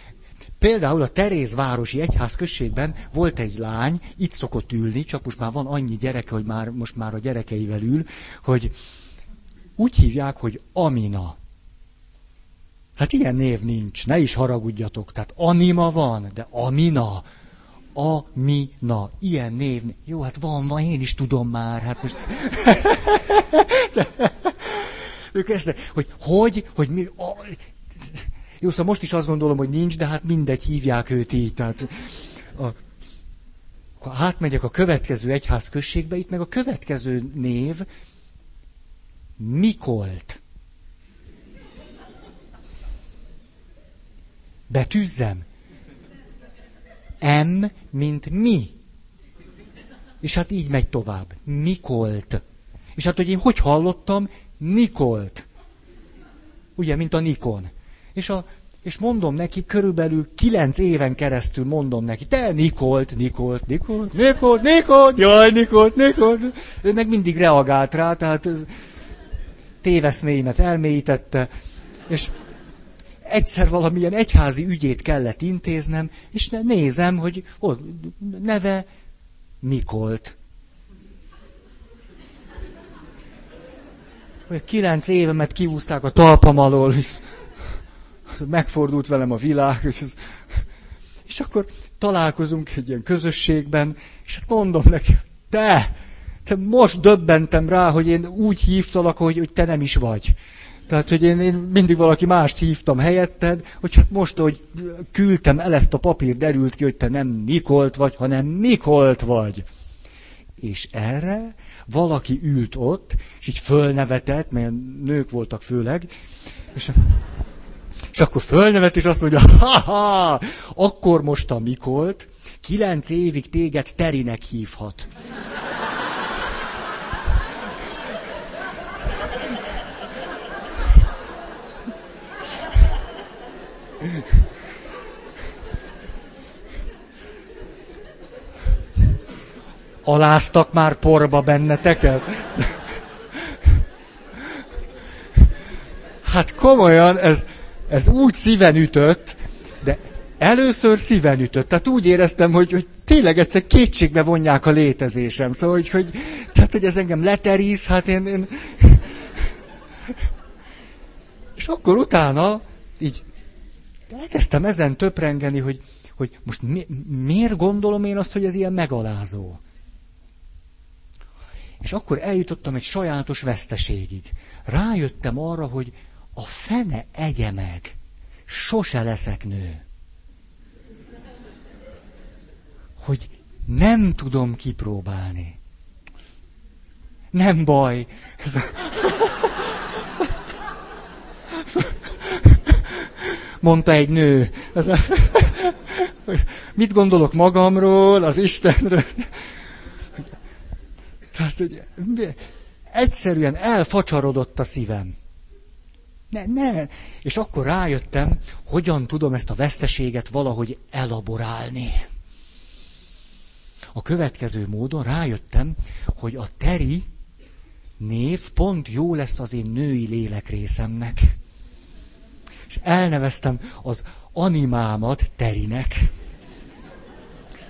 például a Terézvárosi egyházközségben volt egy lány, itt szokott ülni, csak most már van annyi gyereke, hogy már most már a gyerekeivel ül, hogy úgy hívják, hogy Amina. Hát ilyen név nincs, ne is haragudjatok. Tehát Anima van, de Amina a, mi, na. Ilyen név. Jó, hát van, van, én is tudom már. Hát most... [laughs] ők ezt, hogy hogy, hogy mi... A... Jó, szóval most is azt gondolom, hogy nincs, de hát mindegy, hívják őt így. Tehát a, ha átmegyek a következő egyház községbe, itt meg a következő név Mikolt. Betűzzem. M, mint mi. És hát így megy tovább. Mikolt. És hát, hogy én hogy hallottam? Nikolt. Ugye, mint a Nikon. És, a, és mondom neki, körülbelül kilenc éven keresztül mondom neki, te Nikolt, Nikolt, Nikolt, Nikolt, Nikolt, jaj, Nikolt, Nikolt. Ő meg mindig reagált rá, tehát ez téveszméimet elmélyítette, és egyszer valamilyen egyházi ügyét kellett intéznem, és nézem, hogy ó, neve Mikolt. Kilenc évemet kihúzták a talpam alól, és megfordult velem a világ, és, és akkor találkozunk egy ilyen közösségben, és hát mondom neki, te, te most döbbentem rá, hogy én úgy hívtalak, hogy, hogy te nem is vagy. Tehát, hogy én, én mindig valaki mást hívtam helyetted, hogy hát most, hogy küldtem el ezt a papírt, derült ki, hogy te nem Nikolt vagy, hanem Mikolt vagy. És erre valaki ült ott, és így fölnevetett, mert nők voltak főleg, és, és akkor fölnevet, és azt mondja, ha-ha, akkor most a Mikolt kilenc évig téged Terinek hívhat. Aláztak már porba benneteket? Hát komolyan, ez, ez úgy szíven ütött, de először szíven ütött. Tehát úgy éreztem, hogy, hogy tényleg egyszer kétségbe vonják a létezésem. Szóval, hogy, hogy, tehát, hogy ez engem leteríz, hát én, én... És akkor utána így elkezdtem ezen töprengeni, hogy, hogy most mi, miért gondolom én azt, hogy ez ilyen megalázó. És akkor eljutottam egy sajátos veszteségig. Rájöttem arra, hogy a fene egye meg. Sose leszek nő. Hogy nem tudom kipróbálni. Nem baj. Ez a... Mondta egy nő. [laughs] Mit gondolok magamról, az Istenről? Tehát, hogy egyszerűen elfacsarodott a szívem. Ne, ne. És akkor rájöttem, hogyan tudom ezt a veszteséget valahogy elaborálni. A következő módon rájöttem, hogy a teri név pont jó lesz az én női lélekrészemnek. És elneveztem az animámat terinek.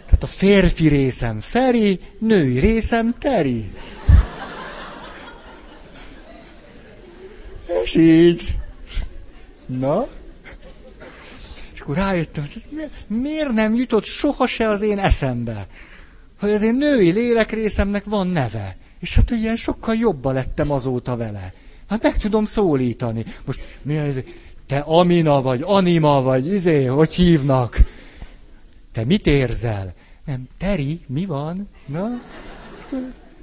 Tehát a férfi részem Feri, női részem Teri. És így. Na? És akkor rájöttem, hogy ez miért nem jutott soha se az én eszembe, hogy az én női lélekrészemnek van neve. És hát ilyen sokkal jobba lettem azóta vele. Hát meg tudom szólítani. Most mi ez? Te Amina vagy, Anima vagy, izé, hogy hívnak? Te mit érzel? Nem, Teri, mi van? Na?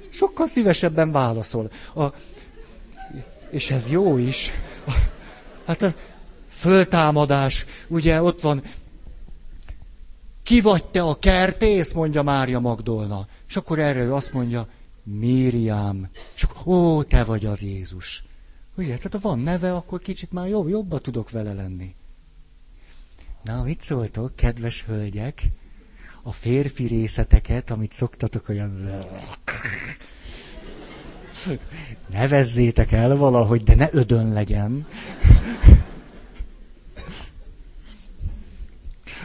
Sokkal szívesebben válaszol. A, és ez jó is. A, hát a föltámadás, ugye ott van, ki vagy te a kertész, mondja Mária Magdolna. És akkor erre ő azt mondja, Miriam. És akkor, ó, te vagy az Jézus. Ugye, tehát ha van neve, akkor kicsit már jobb, jobban tudok vele lenni. Na, mit szóltok, kedves hölgyek? A férfi részeteket, amit szoktatok olyan... Nevezzétek el valahogy, de ne ödön legyen.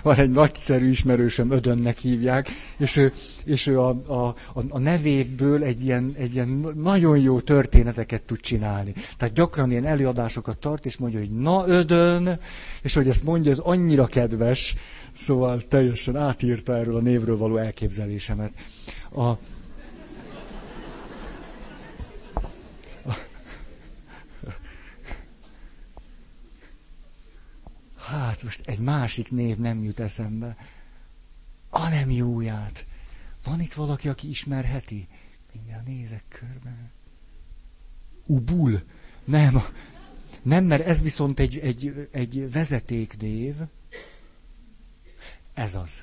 Van egy nagyszerű ismerősöm, Ödönnek hívják, és ő, és ő a, a, a nevéből egy ilyen, egy ilyen nagyon jó történeteket tud csinálni. Tehát gyakran ilyen előadásokat tart, és mondja, hogy na Ödön, és hogy ezt mondja, ez annyira kedves, szóval teljesen átírta erről a névről való elképzelésemet. A, Hát most egy másik név nem jut eszembe. A nem jóját. Van itt valaki, aki ismerheti? Mindjárt nézek körben. Ubul? Nem. Nem, mert ez viszont egy, egy, egy vezetéknév. Ez az.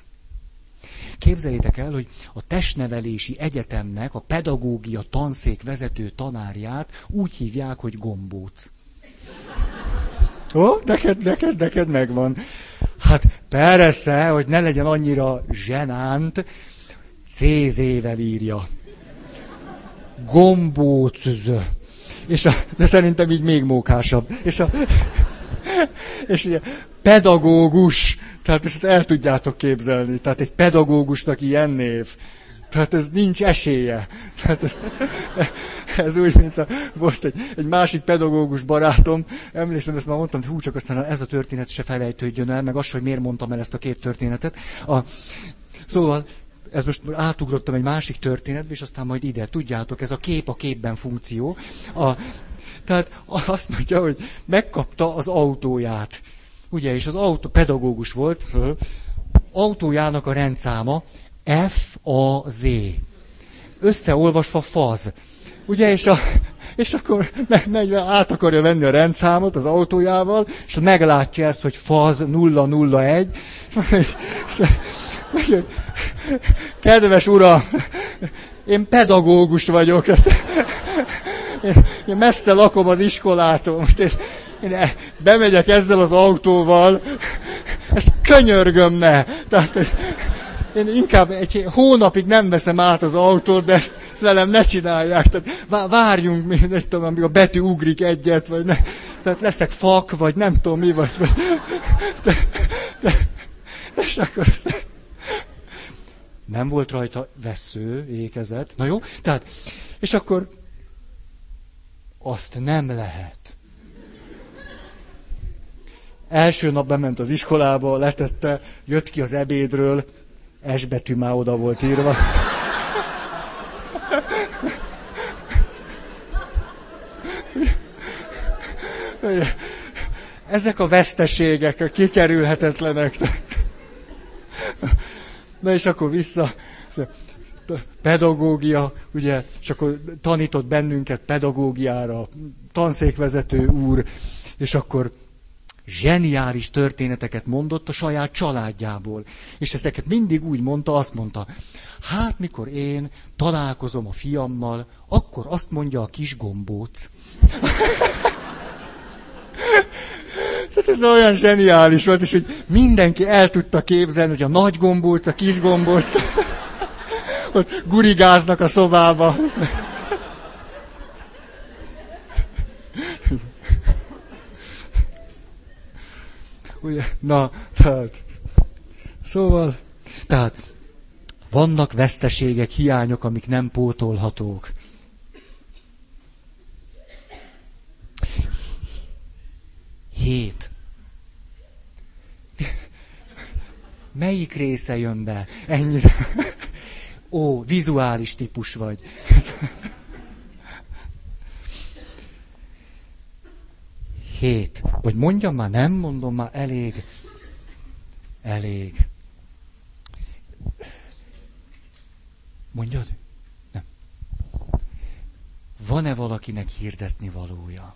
Képzeljétek el, hogy a testnevelési egyetemnek a pedagógia tanszék vezető tanárját úgy hívják, hogy gombóc. Ó, neked, neked, neked megvan. Hát persze, hogy ne legyen annyira zsenánt, CZ-vel írja. Gombóc. És a, de szerintem így még mókásabb. És a, és ugye, pedagógus, tehát ezt el tudjátok képzelni. Tehát egy pedagógusnak ilyen név. Tehát ez nincs esélye. Tehát ez, [laughs] ez úgy, mint a, volt egy, egy másik pedagógus barátom, emlékszem, ezt már mondtam, hogy hú, csak aztán ez a történet se felejtődjön el, meg az, hogy miért mondtam el ezt a két történetet. A, szóval, ez most átugrottam egy másik történetbe, és aztán majd ide, tudjátok, ez a kép a képben funkció. A, tehát azt mondja, hogy megkapta az autóját. Ugye, és az autó pedagógus volt, autójának a rendszáma F-A-Z. Összeolvasva faz. Ugye, és, a, és akkor megy, át akarja venni a rendszámot az autójával, és meglátja ezt, hogy faz 001, és, kedves ura, én pedagógus vagyok, én, messze lakom az iskolától, most én, én bemegyek ezzel az autóval, ezt könyörgöm ne. Tehát, hogy én inkább egy hónapig nem veszem át az autót, de ezt, velem ne csinálják. Tehát várjunk, még, nem tudom, amíg a betű ugrik egyet, vagy ne. Tehát leszek fak, vagy nem tudom mi, vagy... vagy de, de, és akkor... Nem volt rajta vesző, ékezet. Na jó? Tehát, és akkor azt nem lehet. Első nap bement az iskolába, letette, jött ki az ebédről, S betű már oda volt írva. Ezek a veszteségek, kikerülhetetlenek. Na és akkor vissza, pedagógia, ugye, és akkor tanított bennünket pedagógiára, tanszékvezető úr, és akkor zseniális történeteket mondott a saját családjából. És ezeket mindig úgy mondta, azt mondta, hát mikor én találkozom a fiammal, akkor azt mondja a kis gombóc. [laughs] Tehát ez olyan zseniális volt, és hogy mindenki el tudta képzelni, hogy a nagy gombóc, a kis gombóc, [laughs] ott gurigáznak a szobába. Ugye? Na, tehát. Szóval, tehát vannak veszteségek, hiányok, amik nem pótolhatók. Hét. Melyik része jön be? Ennyire. Ó, vizuális típus vagy. Hét. Vagy mondjam már, nem mondom már, elég. Elég. Mondjad? Van-e valakinek hirdetni valója?